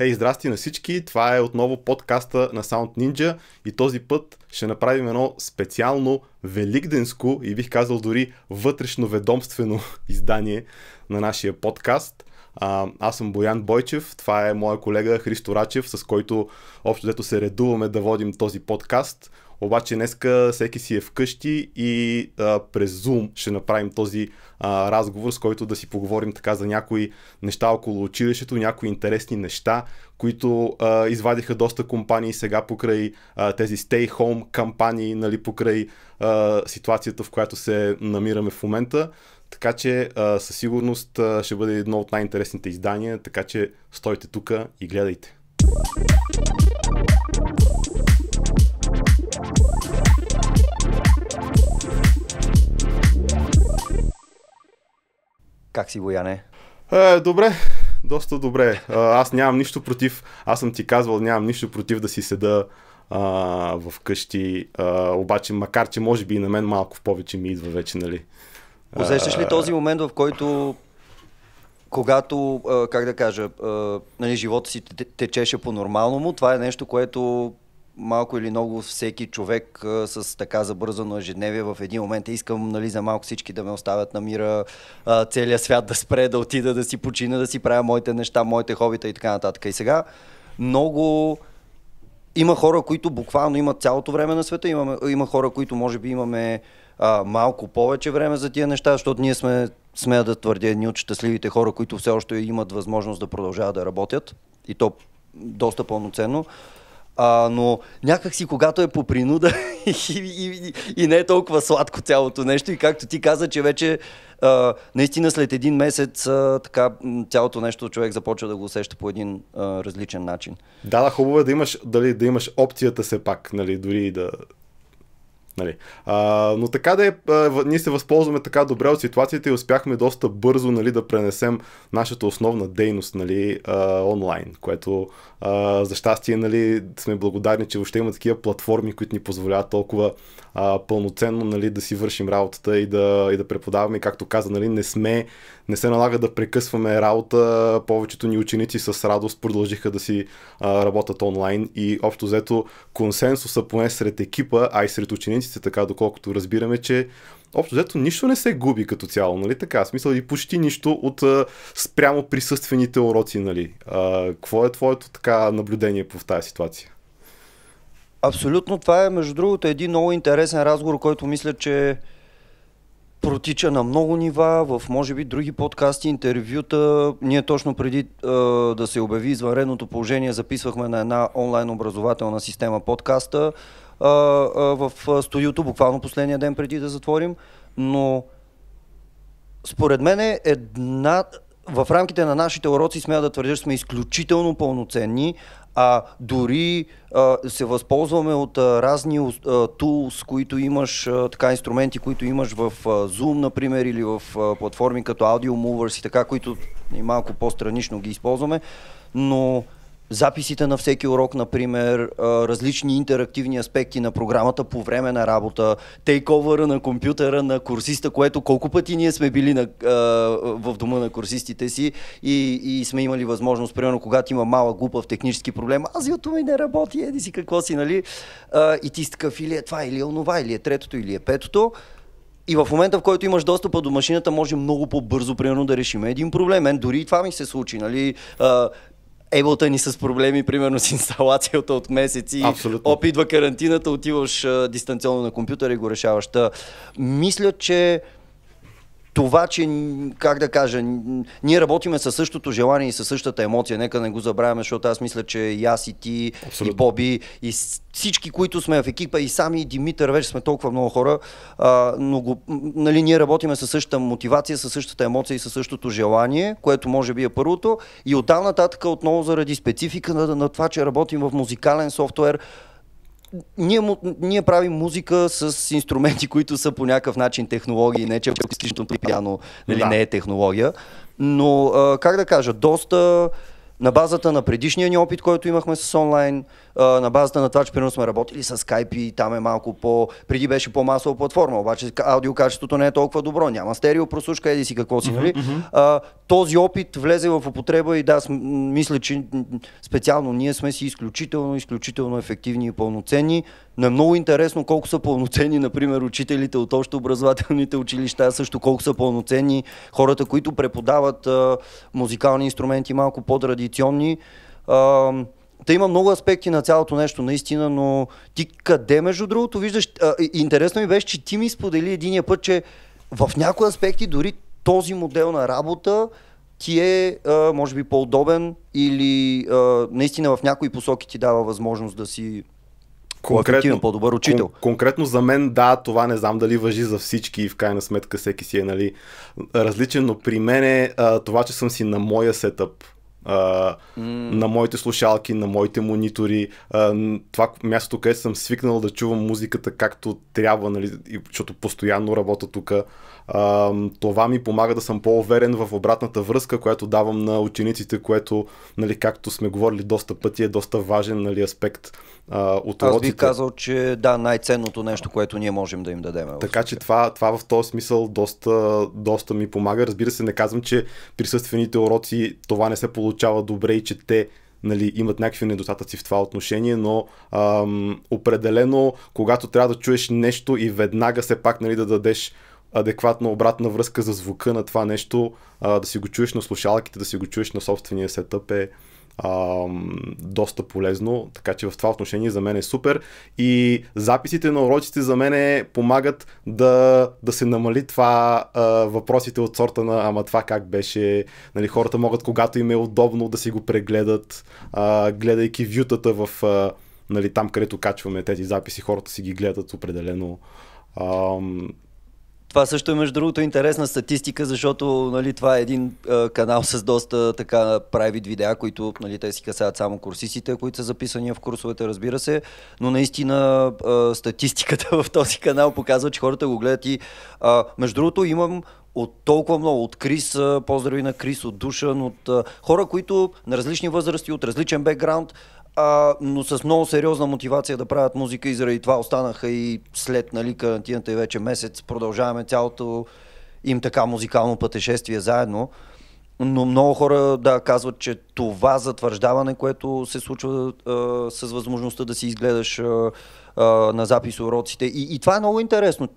Ей, здрасти на всички! Това е отново подкаста на Sound Ninja и този път ще направим едно специално великденско и бих казал дори вътрешно ведомствено издание на нашия подкаст. А, аз съм Боян Бойчев, това е моя колега Христо Рачев, с който общо взето се редуваме да водим този подкаст. Обаче днеска всеки си е вкъщи и а, през Zoom ще направим този а, разговор, с който да си поговорим така за някои неща около училището, някои интересни неща, които а, извадиха доста компании сега покрай а, тези stay home кампании, нали, покрай а, ситуацията, в която се намираме в момента. Така че а, със сигурност а, ще бъде едно от най-интересните издания, така че стойте тук и гледайте. Как си, Бояне? Е, добре, доста добре. Аз нямам нищо против, аз съм ти казвал, нямам нищо против да си седа а, в къщи, а, обаче макар, че може би и на мен малко в повече ми идва вече, нали. Усещаш ли този момент, в който когато, как да кажа, нали, живота си течеше по-нормално му, това е нещо, което малко или много всеки човек а, с така забързано ежедневие в един момент е искам нали, за малко всички да ме оставят на мира, а, целият свят да спре, да отида да си почина, да си правя моите неща, моите хобита и така нататък. И сега много има хора, които буквално имат цялото време на света, има, има хора, които може би имаме а, малко повече време за тия неща, защото ние сме, смея да твърдя, едни от щастливите хора, които все още имат възможност да продължават да работят и то доста пълноценно. А, но някакси, когато е по принуда и, и, и, не е толкова сладко цялото нещо, и както ти каза, че вече а, наистина след един месец а, така, цялото нещо човек започва да го усеща по един а, различен начин. Да, хубаво е да имаш, дали, да имаш опцията все пак, нали, дори да, Нали. А, но така да е, ние се възползваме така добре от ситуацията и успяхме доста бързо нали, да пренесем нашата основна дейност нали, а, онлайн, което а, за щастие нали, сме благодарни, че въобще има такива платформи, които ни позволяват толкова а, пълноценно нали, да си вършим работата и да, и да преподаваме. Както каза, нали, не сме, не се налага да прекъсваме работа. Повечето ни ученици с радост продължиха да си а, работят онлайн и общо взето консенсуса поне сред екипа, а и сред учениците, така доколкото разбираме, че общо взето нищо не се губи като цяло, нали така? Смисъл и почти нищо от а, спрямо присъствените уроци, нали? А, какво е твоето така наблюдение по тази ситуация? Абсолютно, това е между другото един много интересен разговор, който мисля, че протича на много нива, в може би други подкасти, интервюта. Ние точно преди е, да се обяви извънредното положение записвахме на една онлайн образователна система подкаста е, е, в студиото, буквално последния ден преди да затворим, но според мен е една в рамките на нашите уроци смея да твърдя, че сме изключително пълноценни, а дори а, се възползваме от а, разни tools, които имаш, а, така инструменти, които имаш в а, Zoom, например, или в а, платформи като Audio Movers и така, които и малко по-странично ги използваме, но записите на всеки урок, например, различни интерактивни аспекти на програмата по време на работа, тейковъра на компютъра на курсиста, което колко пъти ние сме били на, в дома на курсистите си и, и сме имали възможност, примерно, когато има малък глупав технически проблем, аз YouTube ми не работи, еди си какво си, нали? И ти си такъв или е това, или е онова, или е третото, или е петото. И в момента, в който имаш достъпа до машината, може много по-бързо, примерно, да решим един проблем. Мен дори и това ми се случи, нали? Ableton ни с проблеми, примерно с инсталацията от месеци. Абсолютно. Опитва карантината, отиваш дистанционно на компютъра и го решаваш. Та, мисля, че това, че, как да кажа, ние работиме със същото желание и със същата емоция, нека не го забравяме, защото аз мисля, че и аз и ти, Абсолютно. и Боби, и всички, които сме в екипа, и сами и Димитър, вече сме толкова много хора, а, но го, нали, ние работиме със същата мотивация, със същата емоция и със същото желание, което може би е първото, и оттам нататък отново заради специфика на, на това, че работим в музикален софтуер, ние, ние правим музика с инструменти, които са по някакъв начин технологии, не че акустичното пиано нали, да. не е технология, но а, как да кажа, доста на базата на предишния ни опит, който имахме с онлайн, на базата на това, че примерно сме работили с Skype и там е малко по... Преди беше по-масова платформа, обаче аудиокачеството не е толкова добро, няма стерео прослушка, еди си какво си, нали? Uh-huh. този опит влезе в употреба и да, мисля, че специално ние сме си изключително, изключително ефективни и пълноценни. Но е много интересно колко са пълноценни, например, учителите от общообразователните училища, също колко са пълноценни хората, които преподават а, музикални инструменти малко по-традиционни. А, Та има много аспекти на цялото нещо, наистина, но ти къде, между другото, виждаш, а, интересно ми беше, че ти ми сподели единия път, че в някои аспекти дори този модел на работа ти е, а, може би, по-удобен или а, наистина в някои посоки ти дава възможност да си конкретно, по-добър учител. Кон- конкретно за мен, да, това не знам дали въжи за всички и в крайна сметка всеки си е нали, различен, но при мен е а, това, че съм си на моя сетъп, Uh, mm. на моите слушалки, на моите монитори, uh, това мястото, където съм свикнал да чувам музиката както трябва, нали, защото постоянно работя тук. Това ми помага да съм по-уверен в обратната връзка, която давам на учениците, което, нали, както сме говорили доста пъти, е доста важен нали, аспект uh, от уроците. Аз бих казал, че да, най-ценното нещо, което ние можем да им дадем. Е така че това, това в този смисъл доста, доста ми помага. Разбира се, не казвам, че присъствените уроци това не се получава добре и че те нали, имат някакви недостатъци в това отношение, но ам, определено, когато трябва да чуеш нещо и веднага все пак нали, да дадеш адекватна обратна връзка за звука на това нещо, а, да си го чуеш на слушалките, да си го чуеш на собствения сетъп е а, доста полезно, така че в това отношение за мен е супер. И записите на уроците за мен помагат да, да се намали това а, въпросите от сорта на ама това как беше, нали, хората могат когато им е удобно да си го прегледат, а, гледайки вютата в а, нали, там където качваме тези записи, хората си ги гледат определено. А, това също е между другото интересна статистика, защото нали, това е един а, канал с доста така правит видеа, които нали, те си касаят само курсистите, които са записани в курсовете, разбира се, но наистина а, статистиката в този канал показва, че хората го гледат и а, между другото имам от толкова много, от Крис, поздрави на Крис, от Душан, от хора, които на различни възрасти, от различен бекграунд, а, но с много сериозна мотивация да правят музика и заради това останаха и след нали, карантината и вече месец продължаваме цялото им така музикално пътешествие заедно. Но много хора да казват, че това затвърждаване, което се случва а, с възможността да си изгледаш а, на запис уроците. И, и това е много интересно.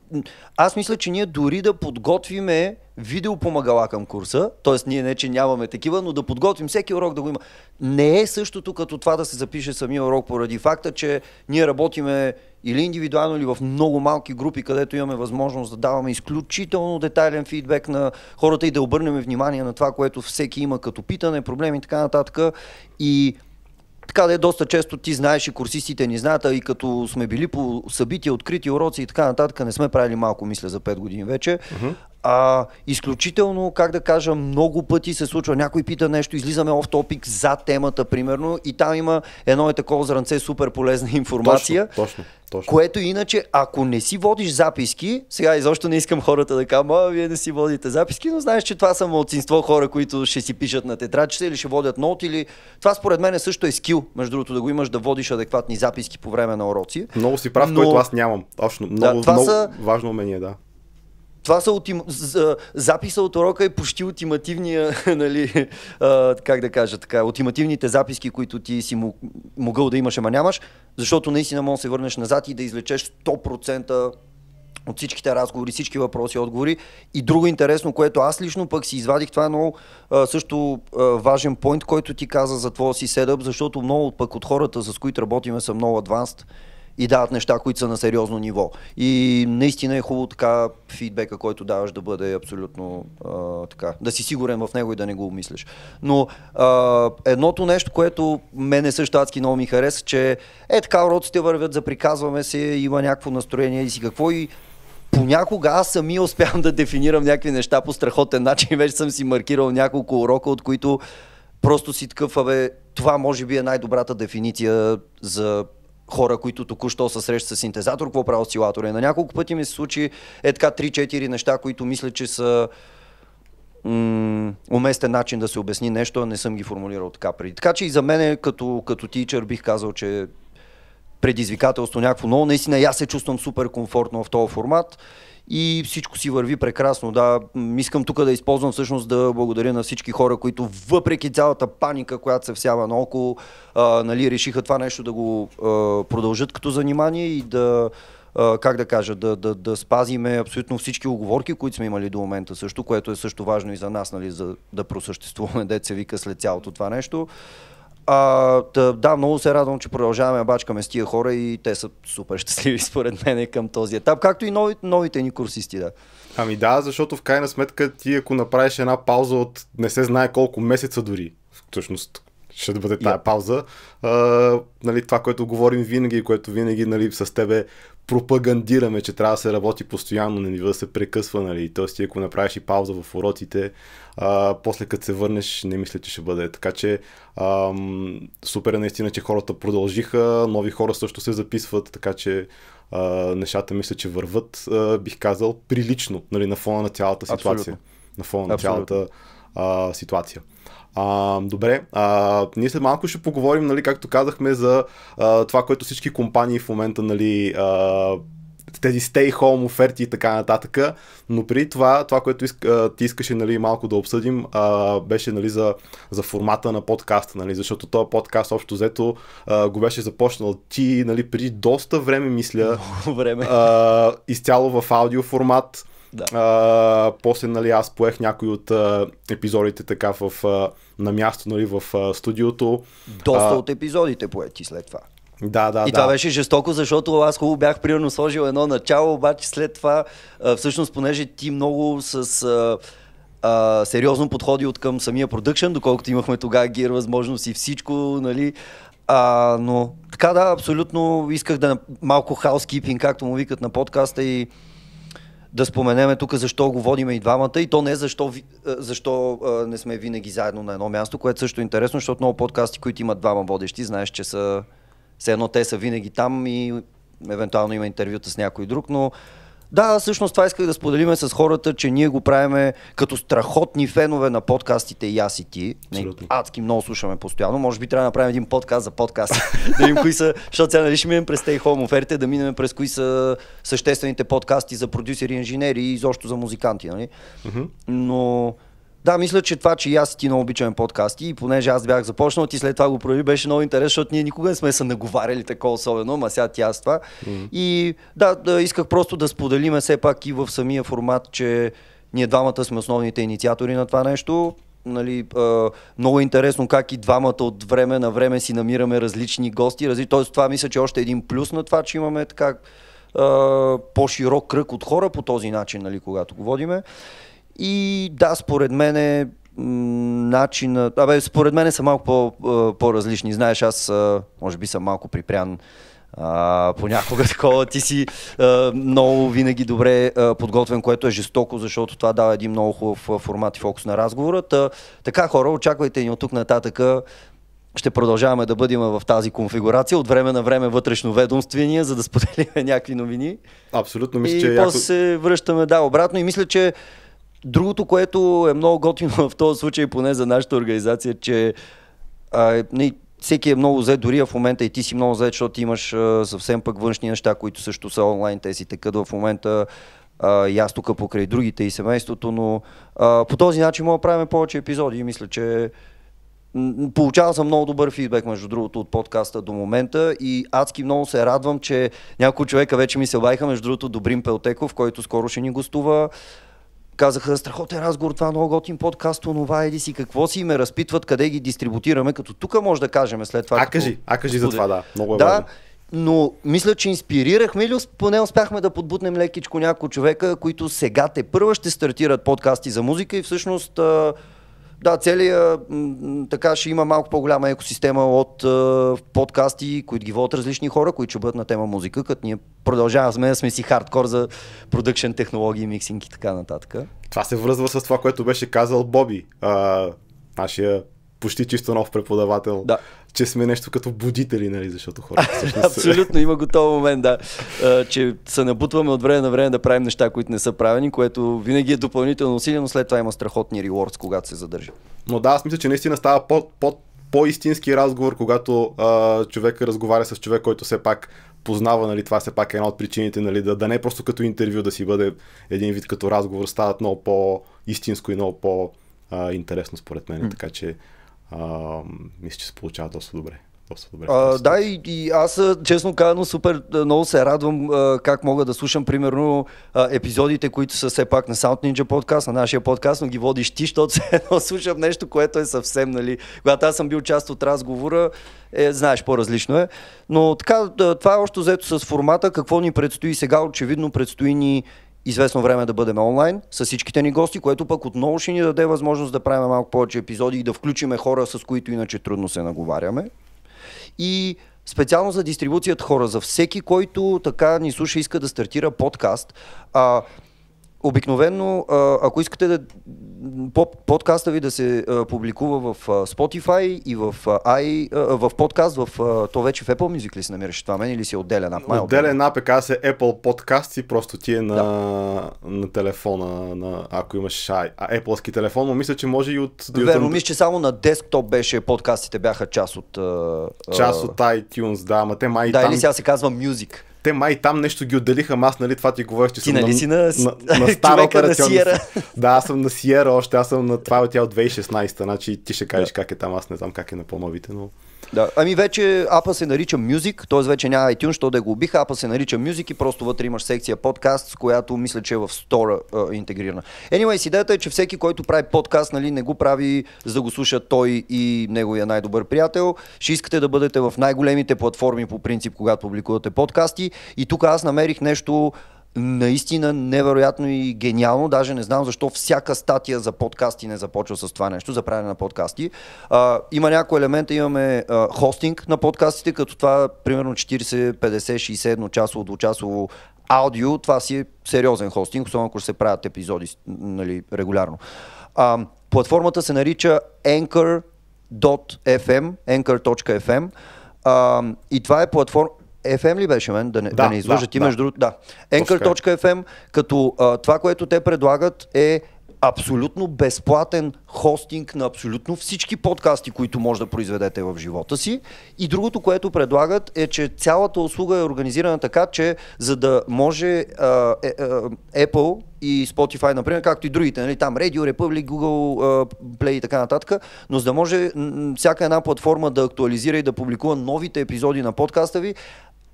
Аз мисля, че ние дори да подготвиме видеопомагала към курса, т.е. ние не, че нямаме такива, но да подготвим всеки урок да го има. Не е същото като това да се запише самия урок поради факта, че ние работиме или индивидуално, или в много малки групи, където имаме възможност да даваме изключително детайлен фидбек на хората и да обърнем внимание на това, което всеки има като питане, проблеми и така нататък. И така да е доста често ти знаеш и курсистите ни знаят, и като сме били по събития, открити уроци и така нататък, не сме правили малко, мисля, за 5 години вече. Uh-huh. А, изключително, как да кажа, много пъти се случва. Някой пита нещо, излизаме оф топик за темата, примерно, и там има едно е такова зранце супер полезна информация. Точно, точно, точно. Което иначе, ако не си водиш записки, сега изобщо не искам хората да кажат, а вие не си водите записки, но знаеш, че това са младсинство хора, които ще си пишат на тетрадчета или ще водят нот или... Това според мен също е скил, между другото, да го имаш да водиш адекватни записки по време на уроци. Много си прав, но... което аз нямам. Точно, много, да, това много са... важно умение, да. Това са ултим... записа от урока е почти ултимативния, нали, как да кажа така, ултимативните записки, които ти си могъл да имаш, ама нямаш, защото наистина можеш да се върнеш назад и да извлечеш 100% от всичките разговори, всички въпроси, отговори. И друго интересно, което аз лично пък си извадих, това е много също важен поинт, който ти каза за твоя си седъп, защото много пък от хората, с които работиме, са много адванст и дават неща, които са на сериозно ниво. И наистина е хубаво така фидбека, който даваш да бъде абсолютно а, така, да си сигурен в него и да не го умислиш. Но а, едното нещо, което мене също адски много ми хареса, че е така уроците вървят, заприказваме се, има някакво настроение и си какво и понякога аз сами успявам да дефинирам някакви неща по страхотен начин. Вече съм си маркирал няколко урока, от които просто си такъв, абе, това може би е най-добрата дефиниция за хора, които току-що са срещат с синтезатор, какво правя осцилатора. И на няколко пъти ми се случи е така 3-4 неща, които мисля, че са м- уместен начин да се обясни нещо, а не съм ги формулирал така преди. Така че и за мен като, като тичър бих казал, че предизвикателство някакво ново. Наистина, аз се чувствам супер комфортно в този формат и всичко си върви прекрасно. Да, искам тук да използвам всъщност да благодаря на всички хора, които въпреки цялата паника, която се всява наоколо, а, нали, решиха това нещо да го а, продължат като занимание и да как да кажа, да, да, да спазиме абсолютно всички оговорки, които сме имали до момента също, което е също важно и за нас, нали, за да просъществуваме, деца вика след цялото това нещо. А, да, да, много се радвам, че продължаваме да бачкаме с тия хора и те са супер щастливи според мен към този етап, както и нови, новите ни курсисти, да. Ами да, защото в крайна сметка ти ако направиш една пауза от не се знае колко месеца дори, всъщност ще бъде тая yeah. пауза, а, нали, това, което говорим винаги, което винаги нали, с тебе пропагандираме, че трябва да се работи постоянно, не бива да се прекъсва, нали. Тоест, ти ако направиш и пауза в уроците, а, после като се върнеш, не мисля, че ще бъде. Така че ам, супер е наистина, че хората продължиха, нови хора също се записват, така че а, нещата мисля, че върват, а, бих казал, прилично, нали, на фона на цялата ситуация. Абсолютно. На фона на Абсолютно. цялата а, ситуация. А, добре, а, ние след малко ще поговорим, нали, както казахме, за а, това, което всички компании в момента нали, а, тези stay home оферти и така нататък. Но при това, това, което иск, ти искаше нали, малко да обсъдим, а, беше нали, за, за формата на подкаста, нали, защото този подкаст общо взето а, го беше започнал ти нали, преди доста време, мисля, Много време. А, изцяло в аудио формат. Да. А, после нали, аз поех някои от а, епизодите така в, а, на място нали, в а, студиото. Доста а, от епизодите поети след това. Да, да, и да. това беше жестоко, защото аз хубаво бях примерно сложил едно начало, обаче след това, всъщност, понеже ти много с а, а, сериозно подходи от към самия продъкшн, доколкото имахме тогава гир възможност и всичко, нали, а, но така да, абсолютно исках да малко хаускипинг, както му викат на подкаста и да споменеме тук защо го водиме и двамата и то не защо, защо а, не сме винаги заедно на едно място, което също е интересно, защото много подкасти, които имат двама водещи, знаеш, че са все едно те са винаги там и евентуално има интервюта с някой друг, но да, всъщност това исках да споделиме с хората, че ние го правиме като страхотни фенове на подкастите и аз и ти. Абсолютно. Адски много слушаме постоянно. Може би трябва да направим един подкаст за подкаст. да видим кои са, защото сега нали ще минем през Stay Home оферите, да минем през кои са съществените подкасти за продюсери, инженери и изобщо за музиканти. Нали? Mm-hmm. Но да, мисля, че това, че и аз ти много обичаме подкасти и понеже аз бях започнал, ти след това го прояви, беше много интересно, защото ние никога не сме се наговаряли такова особено, ма сега ти аз това. Mm-hmm. И да, да, исках просто да споделиме все пак и в самия формат, че ние двамата сме основните инициатори на това нещо. Нали, а, много интересно как и двамата от време на време си намираме различни гости. Разли... Тоест това мисля, че е още един плюс на това, че имаме така а, по-широк кръг от хора по този начин, нали, когато го водиме. И да, според мен е начинът... Абе, според мен са малко по, по-различни. Знаеш, аз може би съм малко припрян а, понякога такова ти си а, много винаги добре а, подготвен, което е жестоко, защото това дава един много хубав формат и фокус на разговора. Та, така хора, очаквайте ни от тук нататък ще продължаваме да бъдем в тази конфигурация, от време на време вътрешно ведомствения, за да споделиме някакви новини. Абсолютно, мисля, и че... И после яко... се връщаме, да, обратно и мисля, че Другото, което е много готино в този случай, поне за нашата организация, че а, не, всеки е много зает, дори в момента и ти си много зает, защото имаш а, съвсем пък външни неща, които също са онлайн, те си текат в момента а, и аз тук покрай другите и семейството, но а, по този начин мога да правим повече епизоди. И мисля, че Получавал съм много добър фидбек, между другото, от подкаста до момента. И адски много се радвам, че няколко човека вече ми се обаиха, между другото, Добрин Пелтеков, който скоро ще ни гостува казаха, страхотен разговор, това е много готин подкаст, онова еди си, какво си, ме разпитват къде ги дистрибутираме, като тук може да кажем след това. А кажи, а кажи за това, да. Много е да, важно. но мисля, че инспирирахме или поне успяхме да подбутнем лекичко няколко човека, които сега те първа ще стартират подкасти за музика и всъщност да, целият така ще има малко по-голяма екосистема от е, подкасти, които ги водят различни хора, които ще бъдат на тема музика, като ние продължаваме да сме си хардкор за продъкшн технологии, миксинг и така нататък. Това се връзва с това, което беше казал Боби, а, нашия почти чисто нов преподавател, Да. че сме нещо като будители, нали, защото хората всъщност Абсолютно, има готов момент, да. А, че се набутваме от време на време да правим неща, които не са правени, което винаги е допълнително усилие, но след това има страхотни ревордс, когато се задържи. Но да, аз мисля, че наистина става по, по, по-истински разговор, когато а, човек разговаря с човек, който все пак познава, нали, това все пак е една от причините, нали, да, да не е просто като интервю, да си бъде един вид като разговор, стават много по-истинско и много по-интересно според мен, така че а, мисля, че се получава доста добре. Доста добре. А, да, и, и аз, честно казано, супер много се радвам а, как мога да слушам, примерно, а, епизодите, които са все пак на Sound Ninja подкаст, на нашия подкаст, но ги водиш ти, защото все едно слушам нещо, което е съвсем, нали, когато аз съм бил част от разговора, е, знаеш, по-различно е. Но така, това е още взето с формата, какво ни предстои сега, очевидно предстои ни известно време да бъдем онлайн с всичките ни гости, което пък отново ще ни даде възможност да правим малко повече епизоди и да включиме хора, с които иначе трудно се наговаряме. И специално за дистрибуцията хора, за всеки, който така ни слуша, иска да стартира подкаст. А, Обикновено, ако искате да по- подкаста ви да се публикува в Spotify и в, i, в подкаст, в, то вече в Apple Music ли се намираш това мен или си е отделен ап? Е Отделен АПК се Apple Podcast и просто ти е на, на телефона, на, ако имаш Apple-ски телефон, но мисля, че може и от, Верно, мисля, че само на десктоп беше, подкастите бяха част от... част от iTunes, да, ама те май Да, там, или сега се казва Music. Те май там нещо ги отделиха, аз нали това ти говорих, че Ти съм нали си на- на, на стара на операционна с- Да, аз съм на Sierra още, аз съм на това от тя от 2016, значи ти ще кажеш как е там, аз не знам как е на по-новите, но... Да. Ами вече апа се нарича Music, т.е. вече няма iTunes, що да го убиха, апа се нарича Music и просто вътре имаш секция подкаст, с която мисля, че е в стора интегрирана. Anyways, идеята е, че всеки, който прави подкаст, нали, не го прави за да го слуша той и неговия най-добър приятел. Ще искате да бъдете в най-големите платформи по принцип, когато публикувате подкасти. И тук аз намерих нещо наистина невероятно и гениално. Даже не знам защо всяка статия за подкасти не започва с това нещо, за правене на подкасти. А, има някои елемента, имаме а, хостинг на подкастите, като това примерно 40, 50, 60 едночасово, двучасово аудио, това си е сериозен хостинг, особено ако се правят епизоди нали, регулярно. А, платформата се нарича Anchor.fm, Anchor.fm а, и това е платформа FM ли беше мен? Да не, да, Да, не излъжа да, ти да. между другото. Да. Anchor.fm, като а, това, което те предлагат е абсолютно безплатен хостинг на абсолютно всички подкасти, които може да произведете в живота си. И другото, което предлагат е, че цялата услуга е организирана така, че за да може а, е, Apple и Spotify, например, както и другите, нали, там Radio Republic, Google Play и така нататък, но за да може всяка една платформа да актуализира и да публикува новите епизоди на подкаста ви,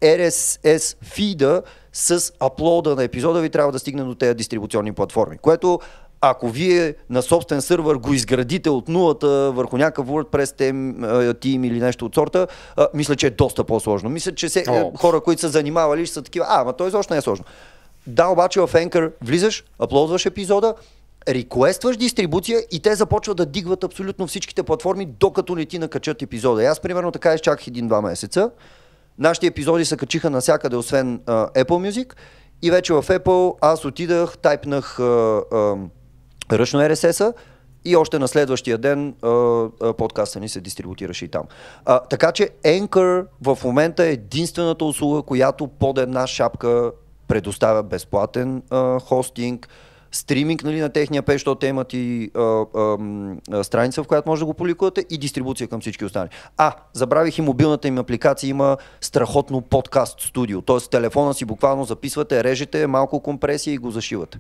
RSS фида с аплода на епизода ви трябва да стигне до тези дистрибуционни платформи, което ако вие на собствен сървър го изградите от нулата върху някакъв WordPress team или нещо от сорта, а, мисля, че е доста по-сложно. Мисля, че се, О. хора, които са занимавали, ще са такива, а, ама то изобщо не е сложно. Да, обаче в Anchor влизаш, аплодваш епизода, реквестваш дистрибуция и те започват да дигват абсолютно всичките платформи, докато не ти накачат епизода. И аз примерно така изчаках един-два месеца. Нашите епизоди се качиха навсякъде, освен а, Apple Music. И вече в Apple аз отидах, тайпнах а, а, ръчно RSS-а и още на следващия ден а, а, подкаста ни се дистрибутираше и там. А, така че Anchor в момента е единствената услуга, която под една шапка предоставя безплатен а, хостинг, стриминг нали, на техния пейдж, защото те имат и а, а, а, страница, в която може да го публикувате и дистрибуция към всички останали. А, забравих и мобилната им апликация, има страхотно подкаст студио, т.е. телефона си буквално записвате, режете малко компресия и го зашивате.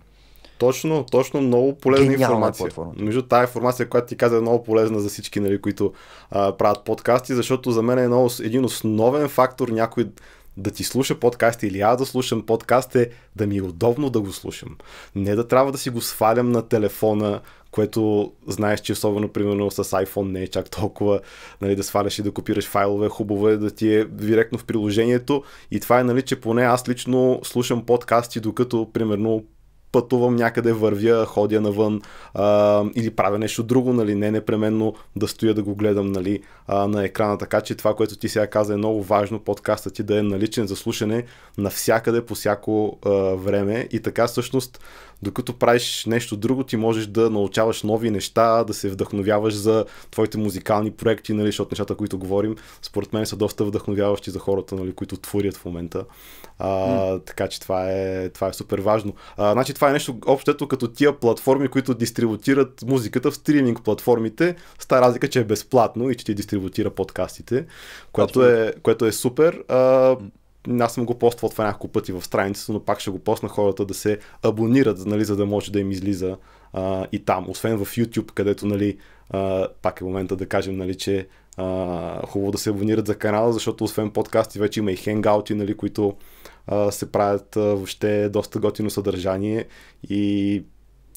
Точно, точно много полезна Гениална информация. платформа. Между тази информация, която ти каза е много полезна за всички, нали, които а, правят подкасти, защото за мен е много, един основен фактор някой да ти слуша подкаст или аз да слушам подкаст е да ми е удобно да го слушам. Не да трябва да си го свалям на телефона, което знаеш, че особено примерно с iPhone не е чак толкова нали, да сваляш и да копираш файлове. Хубаво е да ти е директно в приложението и това е, нали, че поне аз лично слушам подкасти, докато примерно пътувам някъде, вървя, ходя навън а, или правя нещо друго, нали, не непременно да стоя да го гледам нали, а, на екрана. Така че това, което ти сега каза е много важно, подкастът ти да е наличен за слушане навсякъде, по всяко а, време и така всъщност докато правиш нещо друго, ти можеш да научаваш нови неща, да се вдъхновяваш за твоите музикални проекти, нали, защото нещата, които говорим, според мен са доста вдъхновяващи за хората, нали, които творят в момента. А, mm. Така че това е, това е супер важно. А, значи това е нещо общото като тия платформи, които дистрибутират музиката в стриминг платформите, с тази разлика, че е безплатно и че ти дистрибутира подкастите, което, е, което е супер. А, аз съм го поствал това няколко пъти в страницата, но пак ще го посна хората да се абонират, нали, за да може да им излиза а, и там. Освен в YouTube, където нали, а, пак е момента да кажем, нали, че а, хубаво да се абонират за канала, защото освен подкасти вече има и хенгаути, нали, които се правят въобще доста готино съдържание и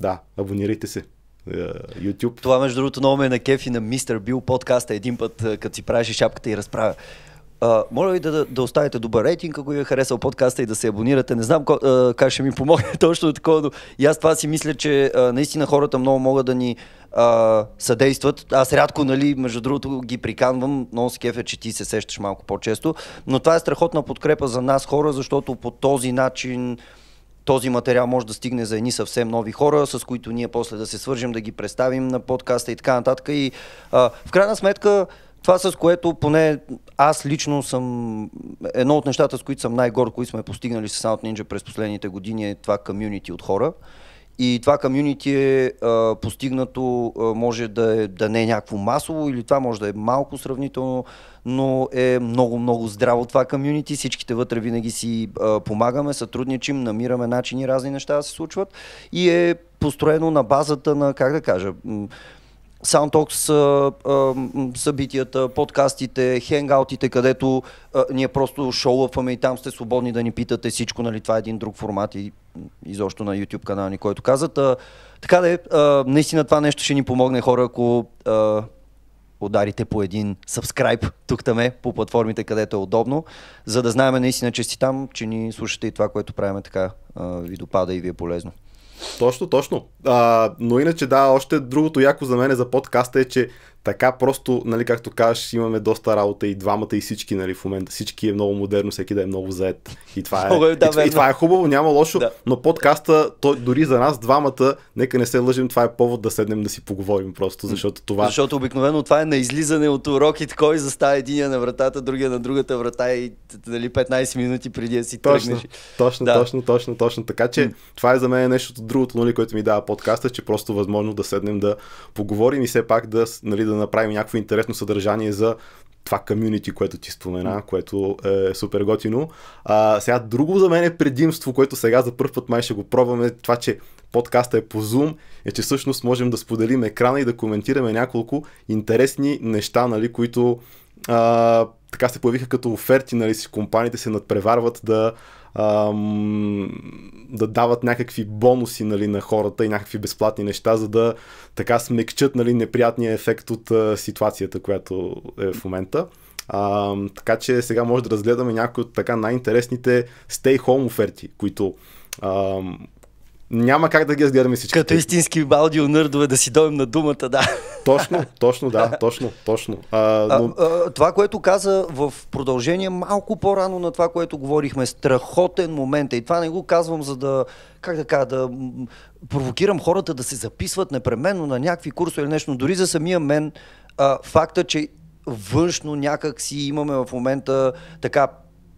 да, абонирайте се. YouTube. Това, между другото, много ме е на кефи на Мистер Бил подкаста един път, като си правиш шапката и разправя. Моля ви да, да, оставите добър рейтинг, ако ви е харесал подкаста и да се абонирате. Не знам как ще ми помогне точно такова, но и аз това си мисля, че наистина хората много могат да ни съдействат. Аз рядко, нали, между другото, ги приканвам. Много се кефе, че ти се сещаш малко по-често. Но това е страхотна подкрепа за нас хора, защото по този начин този материал може да стигне за едни съвсем нови хора, с които ние после да се свържем, да ги представим на подкаста и така нататък. И а, в крайна сметка това с което поне аз лично съм едно от нещата, с които съм най-горд, които сме постигнали с Sound Ninja през последните години е това комюнити от хора. И това комюнити е постигнато, може да, е, да не е някакво масово или това може да е малко сравнително, но е много, много здраво това комюнити. Всичките вътре винаги си а, помагаме, сътрудничим, намираме начини разни неща да се случват и е построено на базата на, как да кажа, Soundtalks събитията, подкастите, хенгаутите, където а, ние просто шоуъпваме и там сте свободни да ни питате всичко, нали, това е един друг формат и изобщо на YouTube канала ни, който казват. Така да е, наистина това нещо ще ни помогне хора, ако а, ударите по един subscribe тук таме по платформите, където е удобно, за да знаем наистина, че си там, че ни слушате и това, което правим така а, ви допада и ви е полезно. Точно, точно. А, но иначе да, още другото яко за мен за подкаста е, че така просто, нали, както кажеш, имаме доста работа и двамата и всички, нали, в момента. Всички е много модерно, всеки да е много заед. И това е, е да, и, и, това е хубаво, няма лошо, да. но подкаста, той, дори за нас двамата, нека не се лъжим, това е повод да седнем да си поговорим просто, защото това... Защото обикновено това е на излизане от уроките, кой застава единия на вратата, другия на другата врата и нали, 15 минути преди да си точно, тръгнеш. Точно, да. точно, точно, точно. Така че mm. това е за мен нещо другото, нали, което ми дава подкаста, че просто възможно да седнем да поговорим и все пак да, нали, да направим някакво интересно съдържание за това комюнити, което ти спомена, което е супер готино. А, сега друго за мен е предимство, което сега за първ път май ще го пробваме, това, че подкаста е по Zoom, е, че всъщност можем да споделим екрана и да коментираме няколко интересни неща, нали, които а, така се появиха като оферти, нали, си компаниите се надпреварват да ам, да дават някакви бонуси нали, на хората и някакви безплатни неща, за да така смекчат нали, неприятния ефект от а, ситуацията, която е в момента. А, така че сега може да разгледаме някои от така най-интересните stay home оферти, които а, няма как да ги разгледаме всички. Като истински аудио нърдове да си дойдем на думата, да. Точно, точно, да, точно, точно. А, но... а, а, това, което каза в продължение малко по-рано на това, което говорихме, страхотен момент е. И това не го казвам, за да, как да кажа, да провокирам хората да се записват непременно на някакви курсове или нещо. Дори за самия мен, а, факта, че външно някак си имаме в момента така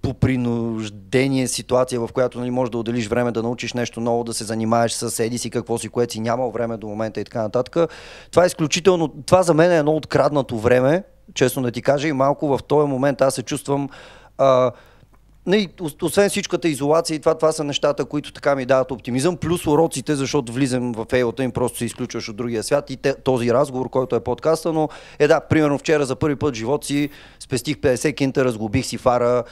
по принуждение ситуация, в която нали, можеш да отделиш време да научиш нещо ново, да се занимаеш с седи си, какво си, което си нямал време до момента и така нататък. Това е изключително, това за мен е едно откраднато време, честно да ти кажа, и малко в този момент аз се чувствам а, не, освен всичката изолация и това, това са нещата, които така ми дават оптимизъм, плюс уроците, защото влизам в ейлата им, просто се изключваш от другия свят и те, този разговор, който е подкаста, но е да, примерно вчера за първи път в живота си спестих 50 кинта, разглобих си фара,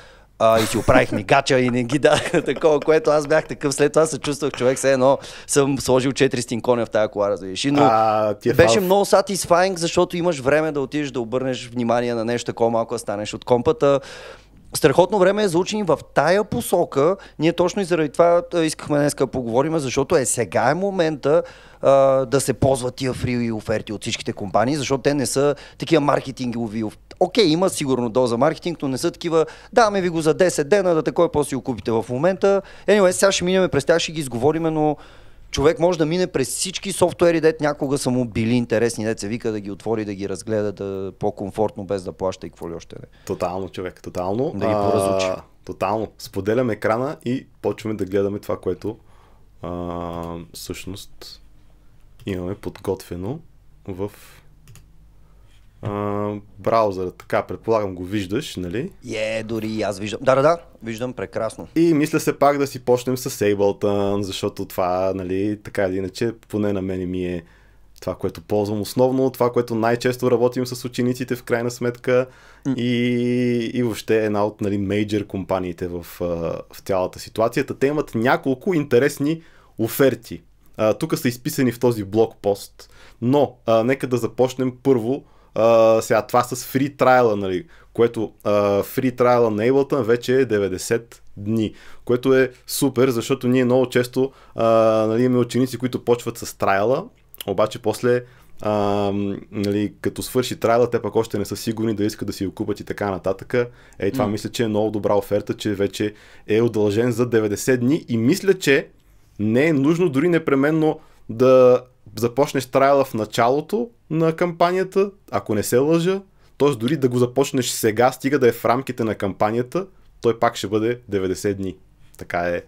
а, и си оправих мигача и не ги дадах такова, което аз бях такъв. След това се чувствах човек, все едно съм сложил 400 коня в тази кола, разбираш. Но а, е беше фал... много satisfying, защото имаш време да отидеш да обърнеш внимание на нещо такова малко, да станеш от компата. страхотно време е за учени в тая посока. Ние точно и заради това искахме днес да поговорим, защото е сега е момента а, да се ползват тия фри оферти от всичките компании, защото те не са такива маркетингови. Окей, има сигурно доза маркетинг, но не са такива, даваме ви го за 10 дена, да такой после го купите в момента. Anyway, сега ще минем през тях, ще ги изговориме, но човек може да мине през всички софтуери, дет някога са му били интересни, дет се вика да ги отвори, да ги разгледа да, по-комфортно, без да плаща и какво ли още не. Тотално, човек, тотално. Да ги поразучи. А, тотално. Споделяме екрана и почваме да гледаме това, което а, всъщност имаме подготвено в а, браузъра. Така, предполагам го виждаш, нали? Е, дори и аз виждам. Да, да, да, виждам прекрасно. И мисля се пак да си почнем с Ableton, защото това, нали, така или иначе, поне на мен ми е това, което ползвам основно, това, което най-често работим с учениците в крайна сметка mm. и, и въобще една от нали, мейджор компаниите в, в цялата ситуацията. Те имат няколко интересни оферти. тук са изписани в този блог пост, но а, нека да започнем първо а, сега това с фри трайла, нали, което фри трайла на Ableton вече е 90 дни, което е супер, защото ние много често а, нали, имаме ученици, които почват с трайла, обаче после а, нали, като свърши трайла, те пък още не са сигурни да искат да си го купат и така нататък. Ей, това mm. мисля, че е много добра оферта, че вече е удължен за 90 дни и мисля, че не е нужно дори непременно да започнеш трайла в началото на кампанията, ако не се лъжа, т.е. дори да го започнеш сега, стига да е в рамките на кампанията, той пак ще бъде 90 дни. Така е.